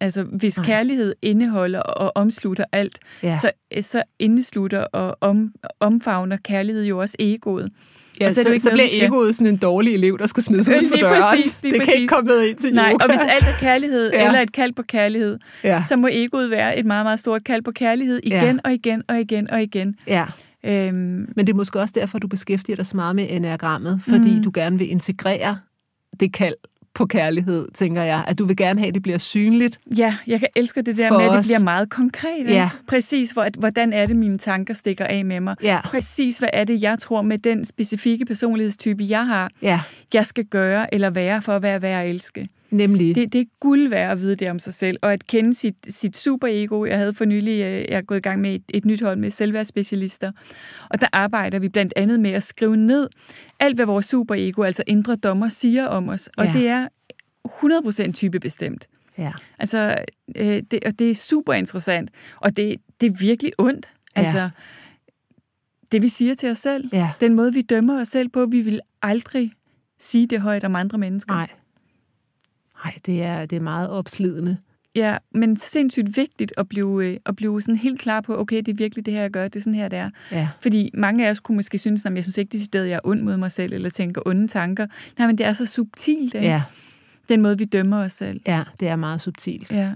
altså, hvis Nej. kærlighed indeholder og omslutter alt, ja. så, så indeslutter og om, omfavner kærlighed jo også egoet. Ja og så så, det ikke så noget, bliver egoet sådan en dårlig elev, der skal smides ud for døren. præcis, det kan præcis. ikke komme med ind til Nej, yoga. og hvis alt er kærlighed, ja. eller et kald på kærlighed, ja. så må egoet være et meget, meget stort kald på kærlighed igen Ja. og igen og igen og igen. ja. Øhm, Men det er måske også derfor, du beskæftiger dig så meget med enagrammet, fordi Mm. du gerne vil integrere det kald på kærlighed, tænker jeg. At du vil gerne have, at det bliver synligt. Ja, jeg kan elske det der med, at det bliver meget konkret. ikke? Ja. Præcis, hvor, hvordan er det, mine tanker stikker af med mig. Ja, Præcis, hvad er det, jeg tror med den specifikke personlighedstype, jeg har, ja. jeg skal gøre eller være for at være værd at elske. Nemlig. Det, det er guld værd at vide det om sig selv, og at kende sit, sit superego. Jeg havde for nylig, øh, jeg er gået i gang med et, et nyt hold med selvværdsspecialister, og der arbejder vi blandt andet med at skrive ned alt, hvad vores superego, altså indre dommer, siger om os. Og Ja. det er 100% typebestemt. ja. Altså, øh, det, og det er super interessant, og det, det er virkelig ondt. Altså, det vi siger til os selv, Ja. den måde, vi dømmer os selv på, vi vil aldrig sige det højt om andre mennesker. Nej. Nej, det er, det er meget opslidende. Ja, men sindssygt vigtigt at blive, øh, at blive sådan helt klar på, okay, det er virkelig det her, jeg gør, det er sådan her, det er. Ja. Fordi mange af os kunne måske synes, at jeg synes ikke, det sted, jeg er ond mod mig selv, eller tænker onde tanker. Nej, men det er så subtilt, ikke? Ja, den måde, vi dømmer os selv. ja, det er meget subtilt. Ja.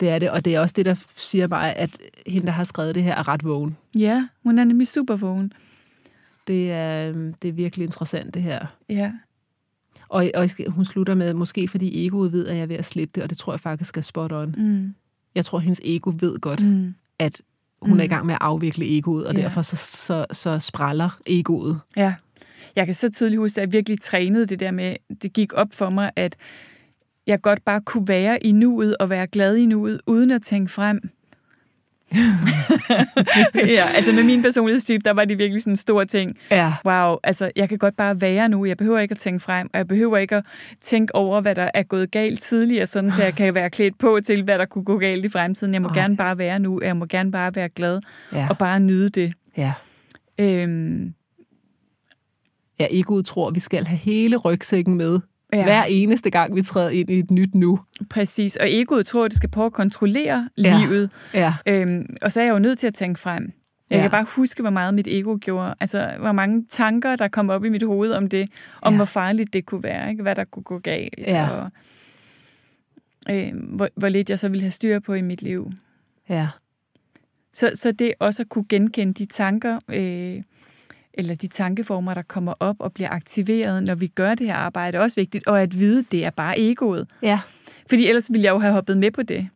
Det er det, og det er også det, der siger mig, at hende, der har skrevet det her, er ret vågen. ja, hun er nemlig super vågen. Det er, øhm, det er virkelig interessant, det her. Ja. Og, og hun slutter med, måske fordi egoet ved, at jeg er ved at slippe det, og det tror jeg faktisk er spot on. Mm. Jeg tror, hendes ego ved godt, Mm. at hun Mm. er i gang med at afvikle egoet, og Ja. derfor så, så, så spræller egoet. Ja. Jeg kan så tydeligt huske, at jeg virkelig trænede det der med, det gik op for mig, at jeg godt bare kunne være i nuet og være glad i nuet, uden at tænke frem. ja, altså med min personlighedstype, der var det virkelig sådan en stor ting. Ja. Wow, altså jeg kan godt bare være nu. Jeg behøver ikke at tænke frem, og jeg behøver ikke at tænke over, hvad der er gået galt tidligere, sådan så jeg kan være klædt på til, hvad der kunne gå galt i fremtiden. Jeg må Ej. gerne bare være nu, jeg må gerne bare være glad, ja. og bare nyde det. Ja. Øhm, ja, egoet tror, at vi skal have hele rygsækken med. Ja. Hver eneste gang, vi træder ind i et nyt nu. Præcis, og egoet tror, at det skal prøve at kontrollere ja. livet. Ja. Øhm, og så er jeg jo nødt til at tænke frem. Jeg ja. kan bare huske, hvor meget mit ego gjorde. Altså, hvor mange tanker, der kom op i mit hoved om det. Om ja. hvor farligt det kunne være. Ikke? Hvad der kunne gå galt. Ja. Og, øh, hvor, hvor lidt jeg så ville have styr på i mit liv. Ja. Så, så det også at kunne genkende de tanker, øh, eller de tankeformer, der kommer op og bliver aktiveret, når vi gør det her arbejde, er også vigtigt. Og at vide, det er bare egoet. Ja. Fordi ellers ville jeg jo have hoppet med på det.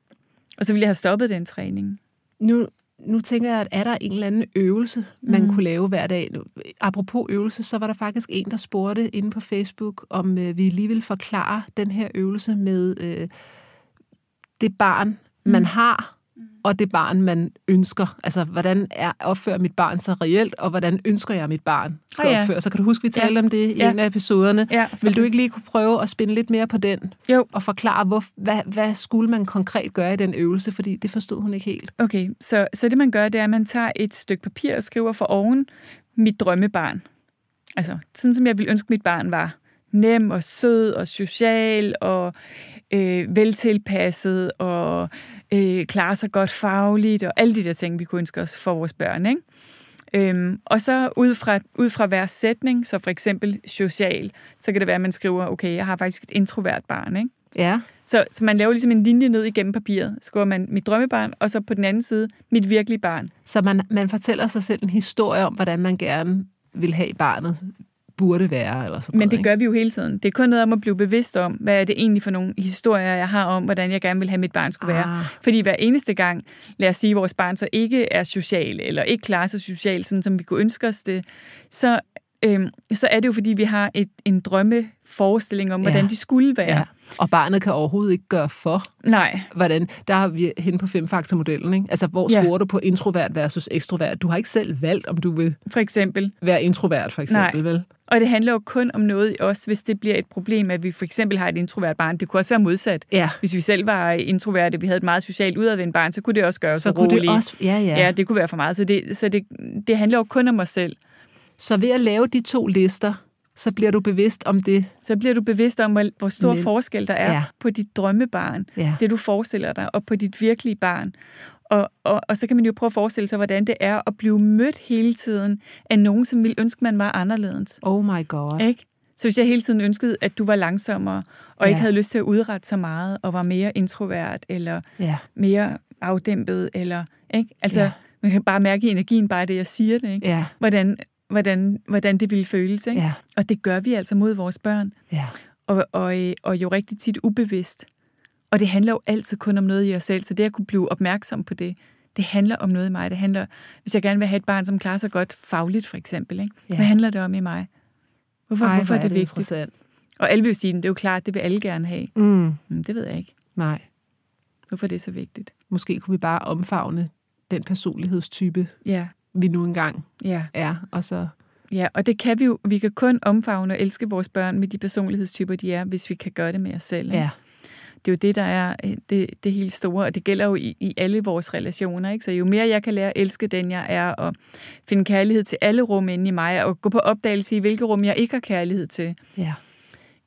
Og så ville jeg have stoppet den træning. Nu, nu tænker jeg, at er der en eller anden øvelse, man mm. kunne lave hver dag? Apropos øvelse, så var der faktisk en, der spurgte inde på Facebook, om øh, vi lige vil forklare den her øvelse med øh, det barn, man mm. har, og det barn, man ønsker. Altså, hvordan er, opfører mit barn sig reelt, og hvordan ønsker jeg, mit barn skal ja. opføre Så kan du huske, vi talte ja. om det i ja. en af episoderne. Ja, Vil du ikke lige kunne prøve at spænde lidt mere på den? Jo. Og forklare, hvor, hvad, hvad skulle man konkret gøre i den øvelse? Fordi det forstod hun ikke helt. Okay, så, så det man gør, det er, at man tager et stykke papir og skriver for oven mit drømmebarn. Altså, sådan som jeg ville ønske, mit barn var. Nem og sød og social og øh, veltilpasset og øh, klarer sig godt fagligt, og alle de der ting, vi kunne ønske os for vores børn. Ikke? Øhm, og så ud fra, ud fra hver sætning, så for eksempel social, så kan det være, at man skriver, okay, jeg har faktisk et introvert barn. Ikke? Ja. Så, så man laver ligesom en linje ned igennem papiret. Skriver man mit drømmebarn, og så på den anden side mit virkelige barn. Så man, man fortæller sig selv en historie om, hvordan man gerne vil have barnet burde være. Eller sådan Men noget, det ikke? gør vi jo hele tiden. Det er kun noget om at blive bevidst om, hvad er det egentlig for nogle historier, jeg har om, hvordan jeg gerne vil have, mit barn skulle ah. være. Fordi hver eneste gang, lad os sige, at vores barn så ikke er social, eller ikke klarer sig socialt, sådan som vi kunne ønske os det, så, øhm, så er det jo, fordi vi har et, en drømme forestilling om, ja. hvordan de skulle være. Ja. Og barnet kan overhovedet ikke gøre for. Nej. Hvordan, der har vi hen på femfaktormodellen, ikke? Altså, hvor ja. scorer du på introvert versus ekstrovert? Du har ikke selv valgt, om du vil for eksempel. være introvert, for eksempel, Nej. vel? Og det handler jo kun om noget i os, hvis det bliver et problem, at vi for eksempel har et introvert barn. Det kunne også være modsat. Ja. Hvis vi selv var introverte, vi havde et meget socialt udadvendt barn, så kunne det også gøre os så kunne det også, ja, ja. ja, det kunne være for meget. Så, det, så det, det handler jo kun om os selv. Så ved at lave de to lister, så bliver du bevidst om det. Så bliver du bevidst om, hvor stor Men, forskel der er ja. på dit drømmebarn, ja. det du forestiller dig, og på dit virkelige barn. Og, og, og så kan man jo prøve at forestille sig, hvordan det er at blive mødt hele tiden af nogen, som ville ønske, man var anderledes. Oh my god. Ikke? Så hvis jeg hele tiden ønskede, at du var langsommere, og ja. ikke havde lyst til at udrette så meget, og var mere introvert, eller ja. mere afdæmpet, eller ikke? Altså, ja. man kan bare mærke i energien, bare det, jeg siger det, ikke? Ja. Hvordan, hvordan, hvordan det ville føles. Ikke? Ja. Og det gør vi altså mod vores børn. Ja. Og, og, og jo rigtig tit ubevidst. Og det handler jo altid kun om noget i os selv, så det at kunne blive opmærksom på det, det handler om noget i mig. Det handler, hvis jeg gerne vil have et barn, som klarer sig godt fagligt, for eksempel. Ikke? Ja. Hvad handler det om i mig? Hvorfor, Ej, hvorfor er det, det vigtigt? Og alle vil sige, det er jo klart, det vil alle gerne have. Mm. Men det ved jeg ikke. Nej. Hvorfor er det så vigtigt? Måske kunne vi bare omfavne den personlighedstype, Ja, vi nu engang ja. er, og så... Ja, og det kan vi jo. Vi kan kun omfavne og elske vores børn med de personlighedstyper, de er, hvis vi kan gøre det med os selv. Ja. Det er jo det, der er øh, det, det helt store, og det gælder jo i, i alle vores relationer. Ikke? Så jo mere jeg kan lære at elske den, jeg er, og finde kærlighed til alle rum inde i mig, og gå på opdagelse i, hvilke rum jeg ikke har kærlighed til, Ja.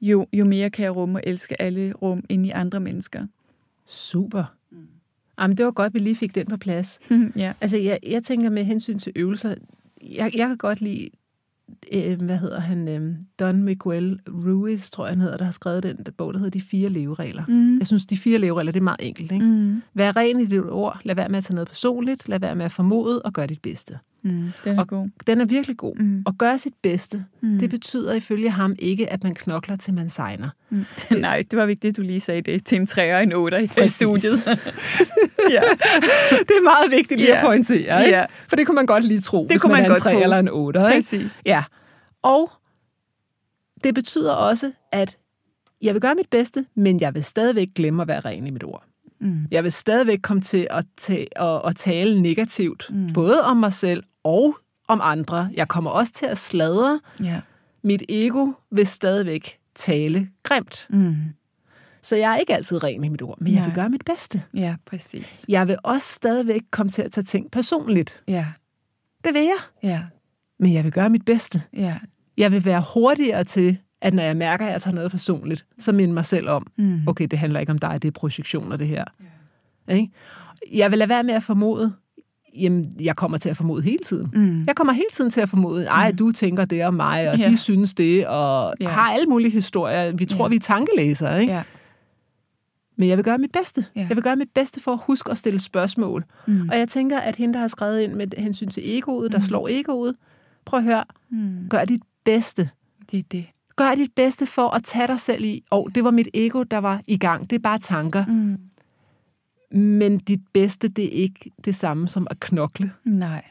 jo, jo mere kan jeg rumme og elske alle rum inde i andre mennesker. Super. Jamen, det var godt, vi lige fik den på plads. ja. Altså, jeg, jeg tænker med hensyn til øvelser, jeg, jeg kan godt lide, øh, hvad hedder han, øh, Don Miguel Ruiz, tror jeg han hedder, der har skrevet den der bog, der hedder De Fire Leveregler. Mm. Jeg synes, de fire leveregler, det er meget enkelt. Ikke? Mm. Vær ren i dit ord, lad være med at tage noget personligt, lad være med at formode, og gør dit bedste. Mm. Den er Og god. Den er virkelig god. Mm. Og gøre sit bedste, Mm. det betyder ifølge ham ikke, at man knokler til man signer. Mm. Nej, det var vigtigt, du lige sagde det til en træer og en otter i Præcis. studiet. ja. Det er meget vigtigt lige Ja. at pointere, ikke? Ja. For det kunne man godt lige tro, Det hvis kunne man, man er godt en 3 tro. eller en 8. Ikke? Præcis. Ja. Og det betyder også, at jeg vil gøre mit bedste, men jeg vil stadigvæk glemme at være ren i mit ord. Mm. Jeg vil stadigvæk komme til at, til at, at tale negativt, mm. både om mig selv og om andre. Jeg kommer også til at sladre. Ja. Mit ego vil stadigvæk tale grimt. Mm. Så jeg er ikke altid ren i mit ord, men jeg vil Nej. gøre mit bedste. Ja, præcis. Jeg vil også stadigvæk komme til at tage ting personligt. Ja, Det vil jeg. ja, Men jeg vil gøre mit bedste. ja. Jeg vil være hurtigere til, at når jeg mærker, at jeg tager noget personligt, så minde mig selv om, Mm. okay, det handler ikke om dig, det er projektioner, det her. Ikke? Jeg vil lade være med at formode, jamen, jeg kommer til at formode hele tiden. Mm. Jeg kommer hele tiden til at formode, ej, du tænker det om mig, og Ja. de synes det, og Ja. har alle mulige historier. Vi tror, Ja. vi er tankelæsere, ikke? Ja. Men jeg vil gøre mit bedste. Ja. Jeg vil gøre mit bedste for at huske at stille spørgsmål. Mm. Og jeg tænker, at hende, der har skrevet ind med hensyn til egoet, der slår egoet, prøv at høre, Mm. gør dit bedste. Det er det. Gør dit bedste for at tage dig selv i, og det var mit ego, der var i gang. Det er bare tanker. Mm. Men dit bedste, det er ikke det samme som at knokle. Nej.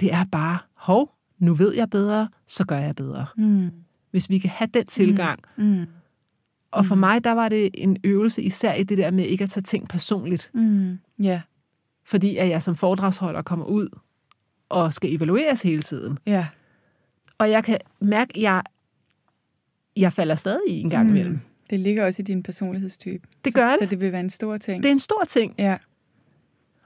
Det er bare, hov, nu ved jeg bedre, så gør jeg bedre. Mm. Hvis vi kan have den tilgang. Mm. Og for mig, der var det en øvelse, især i det der med ikke at tage ting personligt. Mm. Ja. Fordi at jeg som foredragsholder kommer ud og skal evalueres hele tiden. Ja. Og jeg kan mærke, at jeg, jeg falder stadig i en gang imellem. Det ligger også i din personlighedstype. Det gør Så det. det vil være en stor ting. Det er en stor ting. Ja.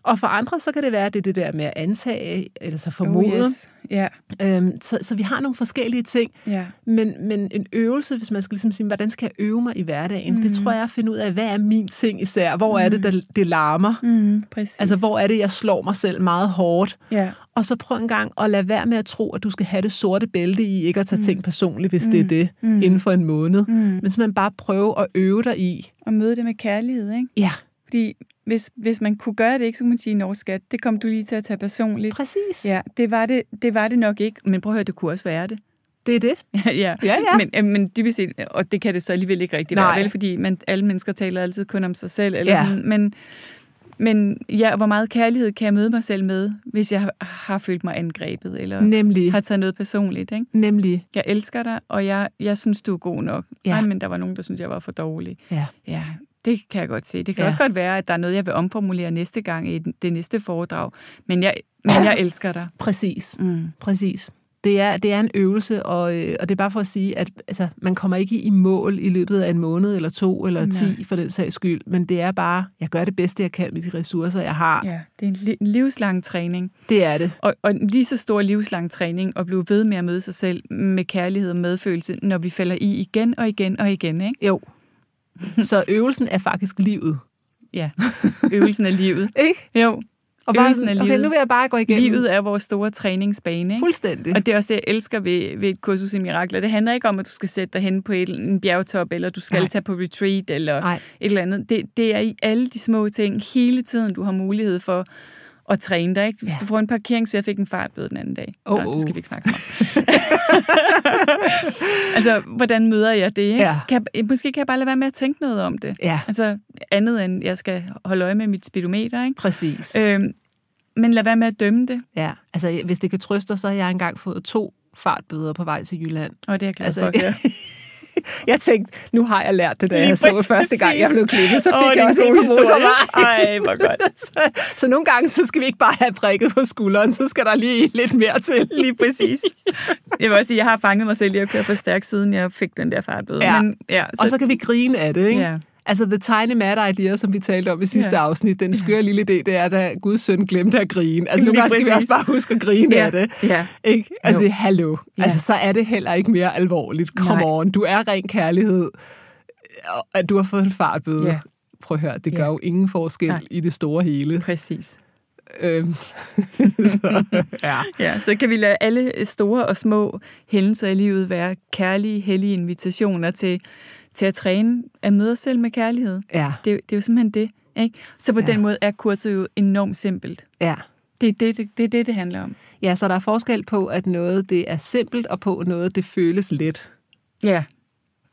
Og for andre, så kan det være, at det er det der med at antage, eller så formode. Oh, yes. Ja. øhm, så, så vi har nogle forskellige ting. Ja. Men, men en øvelse, hvis man skal ligesom sige, hvordan skal jeg øve mig i hverdagen? Mm. Det tror jeg er at finde ud af, hvad er min ting især? Hvor er det, der, det larmer? Mm. Præcis. Altså, hvor er det, jeg slår mig selv meget hårdt? Ja. Og så prøv en gang at lade være med at tro, at du skal have det sorte bælte i, ikke at tage mm. ting personligt, hvis mm. det er det, mm. inden for en måned. Mm. Men simpelthen bare prøve at øve dig i. Og møde det med kærlighed, ikke? Ja, Fordi hvis, hvis man kunne gøre det, ikke, så kunne man sige, Norsk skat, det kom du lige til at tage personligt. præcis. Ja, det var det, det var det nok ikke. Men prøv at høre, det kunne også være det. Det er det. ja, Ja, ja. Men, øh, men dybest set, og det kan det så alligevel ikke rigtig Nej. være, vel? Fordi man, alle mennesker taler altid kun om sig selv. Eller Ja. sådan, men, men ja, hvor meget kærlighed kan jeg møde mig selv med, hvis jeg har, følt mig angrebet, eller Nemlig. har taget noget personligt, ikke? Nemlig. Jeg elsker dig, og jeg, jeg synes, du er god nok. Ja. Ja. Ej, men der var nogen, der synes jeg var for dårlig. Ja. Ja, det kan jeg godt se. Det kan Ja. også godt være, at der er noget, jeg vil omformulere næste gang i det næste foredrag. Men jeg, men jeg elsker dig. Præcis. Mm. Præcis. Det er, det er en øvelse, og, øh, og det er bare for at sige, at altså, man kommer ikke i mål i løbet af en måned, eller to, eller Nej. ti for den sags skyld, men det er bare, jeg gør det bedste, jeg kan med de ressourcer, jeg har. Ja, det er en, li- en livslang træning. Det er det. Og, og en lige så stor livslang træning at blive ved med at møde sig selv med kærlighed og medfølelse, når vi falder i igen og igen og igen. Ikke? Jo. Så øvelsen er faktisk livet. Ja, øvelsen af livet. Ikke? Jo, Og bare Øvelsen af sådan, okay, livet. nu vil jeg bare gå igennem. livet er vores store træningsbane. Ikke? Fuldstændig. Og det er også det, jeg elsker ved, ved et kursus i mirakler. Det handler ikke om, at du skal sætte dig hen på et, en bjergtop, eller du skal. Nej. tage på retreat, eller Nej. et eller andet. Det, det er i alle de små ting, hele tiden, du har mulighed for at træne dig. Ikke? Hvis Ja. du får en parkering, så jeg fik en fartbøde den anden dag. Oh, Nå, det skal vi ikke snakke om. altså, hvordan møder jeg det? Ikke? Ja. Kan jeg, måske kan jeg bare lade være med at tænke noget om det. Ja, Altså, andet end, jeg skal holde øje med mit speedometer. Ikke? præcis. Øhm, men lad være med at dømme det. Ja, altså hvis det kan trøste så har jeg engang fået to fartbøder på vej til Jylland. Og det er jeg glad Altså, for at høre. Jeg tænkte, nu har jeg lært det, da jeg så første gang, jeg blev klippet. Så fik er jeg også en på motorvejen. Ej, hvor godt. Så, så nogle gange, så skal vi ikke bare have prikket på skulderen, så skal der lige lidt mere til. Lige præcis. Jeg vil også sige, jeg har fanget mig selv i at køre for stærkt, siden jeg fik den der fartbøde. Ja. Men, ja, så, Og så kan vi grine af det, ikke? Ja. Altså, the tiny matter idea, som vi talte om i sidste Ja. afsnit, den skøre lille idé, det er, at Guds søn glemte at grine. Altså, gange skal vi præcis. også bare huske at grine Ja. af det. Ja. Ikke? Altså, Jo. hallo. Ja. Altså, så er det heller ikke mere alvorligt. Come Nej. on, du er ren kærlighed. At du har fået en fartbøde. Ja. Prøv at høre, det Ja. gør jo ingen forskel Nej. i det store hele. Præcis. Øhm. så, ja. Ja, så kan vi lade alle store og små hændelser i livet være kærlige, hellige invitationer til, til at træne at møde os selv med kærlighed. Ja. Det, det er jo simpelthen det. Ikke? Så på Ja. den måde er kurset jo enormt simpelt. ja. Det er det, det, det, det, det handler om. Ja, så der er forskel på, at noget det er simpelt, og på noget det føles let. Ja,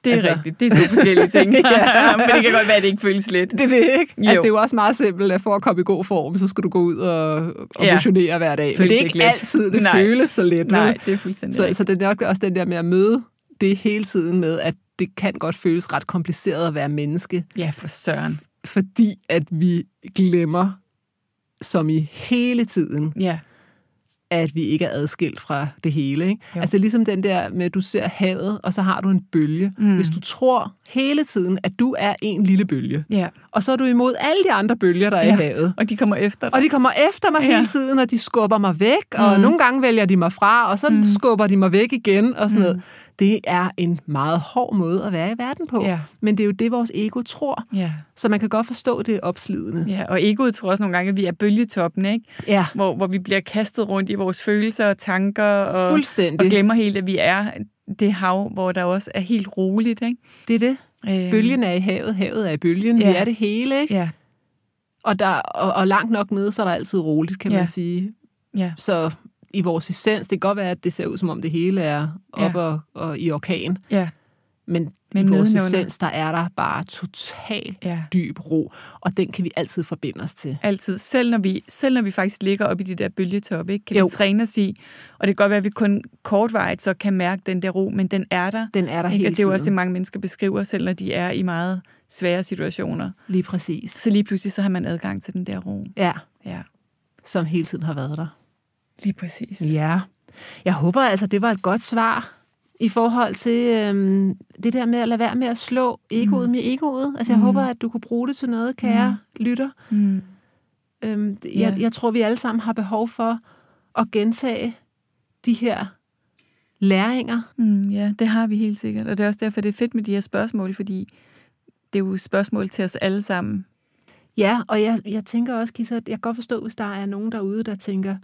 det er Altså- rigtigt. Det er to forskellige ting. Ja. For det kan godt være, at det ikke føles let. Det er det, ikke? Jo. Altså, det er jo også meget simpelt, at for at komme i god form, så skal du gå ud og, og Ja. motionere hver dag. Men det er ikke let. altid, det Nej. føles så let. Nej, det er fuldstændig Så, så det er nok også den der med at møde det hele tiden med, at det kan godt føles ret kompliceret at være menneske. Ja, for søren. fordi at vi glemmer, som i hele tiden, Ja. at vi ikke er adskilt fra det hele. Ikke? Jo. Altså ligesom den der med, at du ser havet, og så har du en bølge. Mm. Hvis du tror hele tiden, at du er en lille bølge, Ja. og så er du imod alle de andre bølger, der er ja. i havet. Og de kommer efter dig. Og de kommer efter mig Ja. hele tiden, og de skubber mig væk, og nogle gange vælger de mig fra, og så mm. skubber de mig væk igen, og sådan mm. noget. Det er en meget hård måde at være i verden på. Ja. Men det er jo det, vores ego tror. Ja. Så man kan godt forstå, det er opslidende. ja. Og egoet tror også nogle gange, at vi er bølgetoppen, ikke? Ja, Hvor, hvor vi bliver kastet rundt i vores følelser og tanker, og, fuldstændig. og glemmer helt, at vi er det hav, hvor der også er helt roligt, ikke? Det er det. Øhm, Bølgen er i havet, havet er i bølgen. Ja. Vi er det hele, ikke? Ja, Og, der, og, og langt nok nede, så er der altid roligt, kan Ja. man sige. ja, Så i vores essens, det kan godt være, at det ser ud, som om det hele er op Ja. og, og i orkan. ja, Men, Men i vores nedenunder. essens, der er der bare total ja. dyb ro, og den kan vi altid forbinde os til. Altid. Selv når vi, selv når vi faktisk ligger op i de der bølgetoppe, ikke? kan Jo. vi træne os i. Og det kan godt være, at vi kun kortvarigt så kan mærke den der ro, men den er der. Den er der Ikke? hele Og det er jo også det, mange mennesker beskriver, selv når de er i meget svære situationer. Lige præcis. Så lige pludselig så har man adgang til den der ro. Ja, Ja, som hele tiden har været der. Lige præcis. Ja. Jeg håber altså, det var et godt svar i forhold til øhm, det der med at lade være med at slå egoet mm. med egoet. Altså, jeg mm. håber, at du kunne bruge det til noget, kære mm. lytter. Mm. Øhm, jeg, jeg tror, vi alle sammen har behov for at gentage de her læringer. Mm, ja, det har vi helt sikkert. Og det er også derfor, det er fedt med de her spørgsmål, fordi det er jo spørgsmål til os alle sammen. Ja, og jeg, jeg tænker også, Kisa, at jeg kan godt forstå, hvis der er nogen derude, der tænker,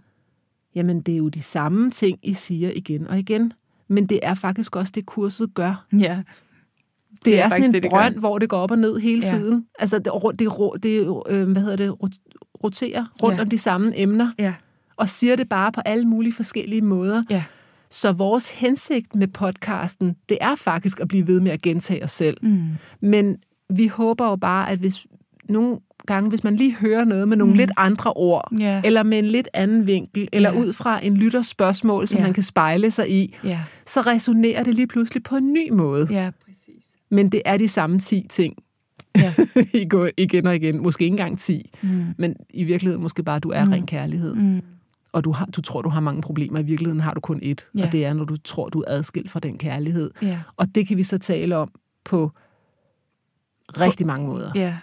jamen det er jo de samme ting, I siger igen og igen. Men det er faktisk også det, kurset gør. Ja, Det, Det er er, sådan en det, det gør. brønd, hvor det går op og ned hele Ja. tiden. Altså det, det, det øh, hvad hedder det, rot- roterer rundt Ja. om de samme emner, ja, og siger det bare på alle mulige forskellige måder. ja. Så vores hensigt med podcasten, det er faktisk at blive ved med at gentage os selv. Mm. Men vi håber jo bare, at hvis nogle gange, hvis man lige hører noget med nogle mm. lidt andre ord, Ja. eller med en lidt anden vinkel, eller Ja. ud fra en lytters spørgsmål, som Ja. man kan spejle sig i, Ja, så resonerer det lige pludselig på en ny måde. ja, præcis. Men det er de samme 10 ting. Ja. I går igen og igen. Måske ikke engang 10. Mm. Men i virkeligheden måske bare, du er mm. ren kærlighed. Mm. Og du, har, du tror, du har mange problemer. I virkeligheden har du kun ét. Ja. Og det er, når du tror, du er adskilt fra den kærlighed. Ja, Og det kan vi så tale om på rigtig mange måder. ja,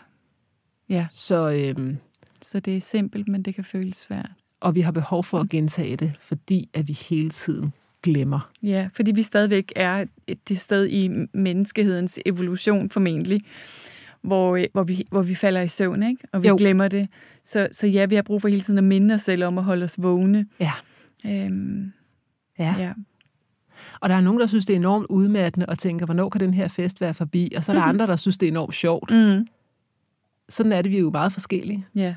ja. Så, øhm, Så det er simpelt, men det kan føles svært. og vi har behov for at gentage det, fordi at vi hele tiden glemmer. Ja, fordi vi stadigvæk er et det sted i menneskehedens evolution formentlig, hvor, øh, hvor, vi, hvor vi falder i søvn, ikke? og vi Jo. glemmer det. Så, så ja, vi har brug for hele tiden at minde os selv om at holde os vågne. Ja. Øhm, ja. ja. Og der er nogen, der synes, det er enormt udmattende og tænker, hvornår kan den her fest være forbi? Og så er der andre, der synes, det er enormt sjovt. Mm. Sådan er det, vi er jo meget forskellige. ja,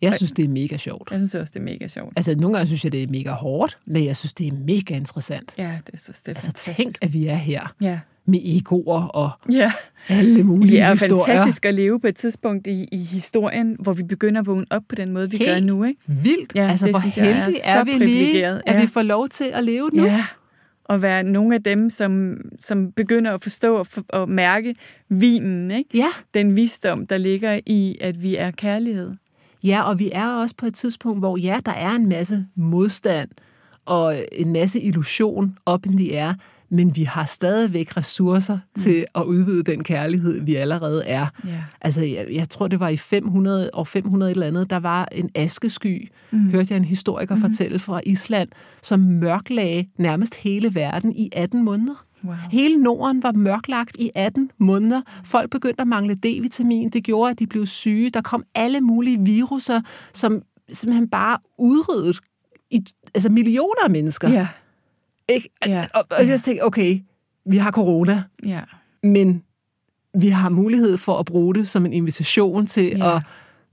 Jeg synes, det er mega sjovt. jeg synes også, det er mega sjovt. Altså, nogle gange synes jeg, det er mega hårdt, men jeg synes, det er mega interessant. Ja, det synes det er Altså, fantastisk. tænk, at vi er her Ja, med egoer og ja. alle mulige Det er historier. fantastisk at leve på et tidspunkt i, i historien, hvor vi begynder at vågne op på den måde, vi Helt gør nu. Ikke? Vildt. Ja, altså, det hvor er heldige så er, vi lige, privilegeret. at Ja. vi får lov til at leve nu. Ja, og være nogle af dem, som, som begynder at forstå og, for, og mærke vinen, ikke? ja. den visdom, der ligger i, at vi er kærlighed. Ja, og vi er også på et tidspunkt, hvor ja, der er en masse modstand og en masse illusion op i the air, men vi har stadigvæk ressourcer mm. til at udvide den kærlighed, vi allerede er. Ja. Altså, jeg, jeg tror, det var i 500 og 500 et eller andet, der var en askesky, mm. hørte jeg en historiker mm. fortælle fra Island, som mørklagde nærmest hele verden i 18 måneder. Wow. Hele Norden var mørklagt i 18 måneder. Folk begyndte at mangle D-vitamin. Det gjorde, at de blev syge. Der kom alle mulige viruser, som simpelthen bare udryddede i, altså millioner af mennesker. Ja, Ikke? Ja. Og, og jeg tænkte, okay, vi har corona, ja, men vi har mulighed for at bruge det som en invitation til Ja. at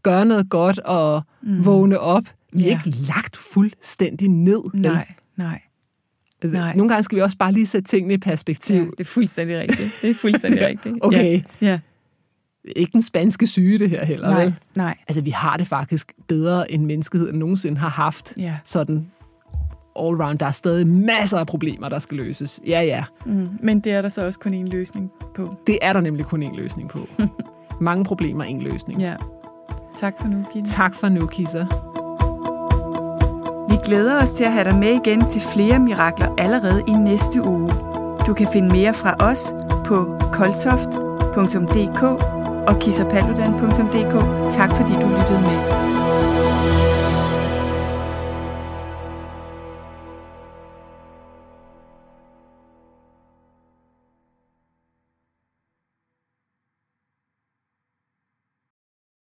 gøre noget godt og mm. vågne op. Vi er Ja. ikke lagt fuldstændig ned. nej, nej. Altså, nej. Nogle gange skal vi også bare lige sætte tingene i perspektiv. Ja, det er fuldstændig rigtigt. Det er fuldstændig rigtigt. Okay. Ja, ja. Ikke den spanske syge, det her heller, Nej, vel? nej. Altså, vi har det faktisk bedre, end menneskeheden nogensinde har haft. Ja. Sådan all round. Der er stadig masser af problemer, der skal løses. Ja, ja. Mm. Men det er der så også kun en løsning på. Det er der nemlig kun en løsning på. mange problemer, ingen løsning. Ja. Tak for nu, Gitte. Tak for nu, Kisser. Vi glæder os til at have dig med igen til flere mirakler allerede i næste uge. Du kan finde mere fra os på koltoft.dk og kissapaludan.dk. Tak fordi du lyttede med.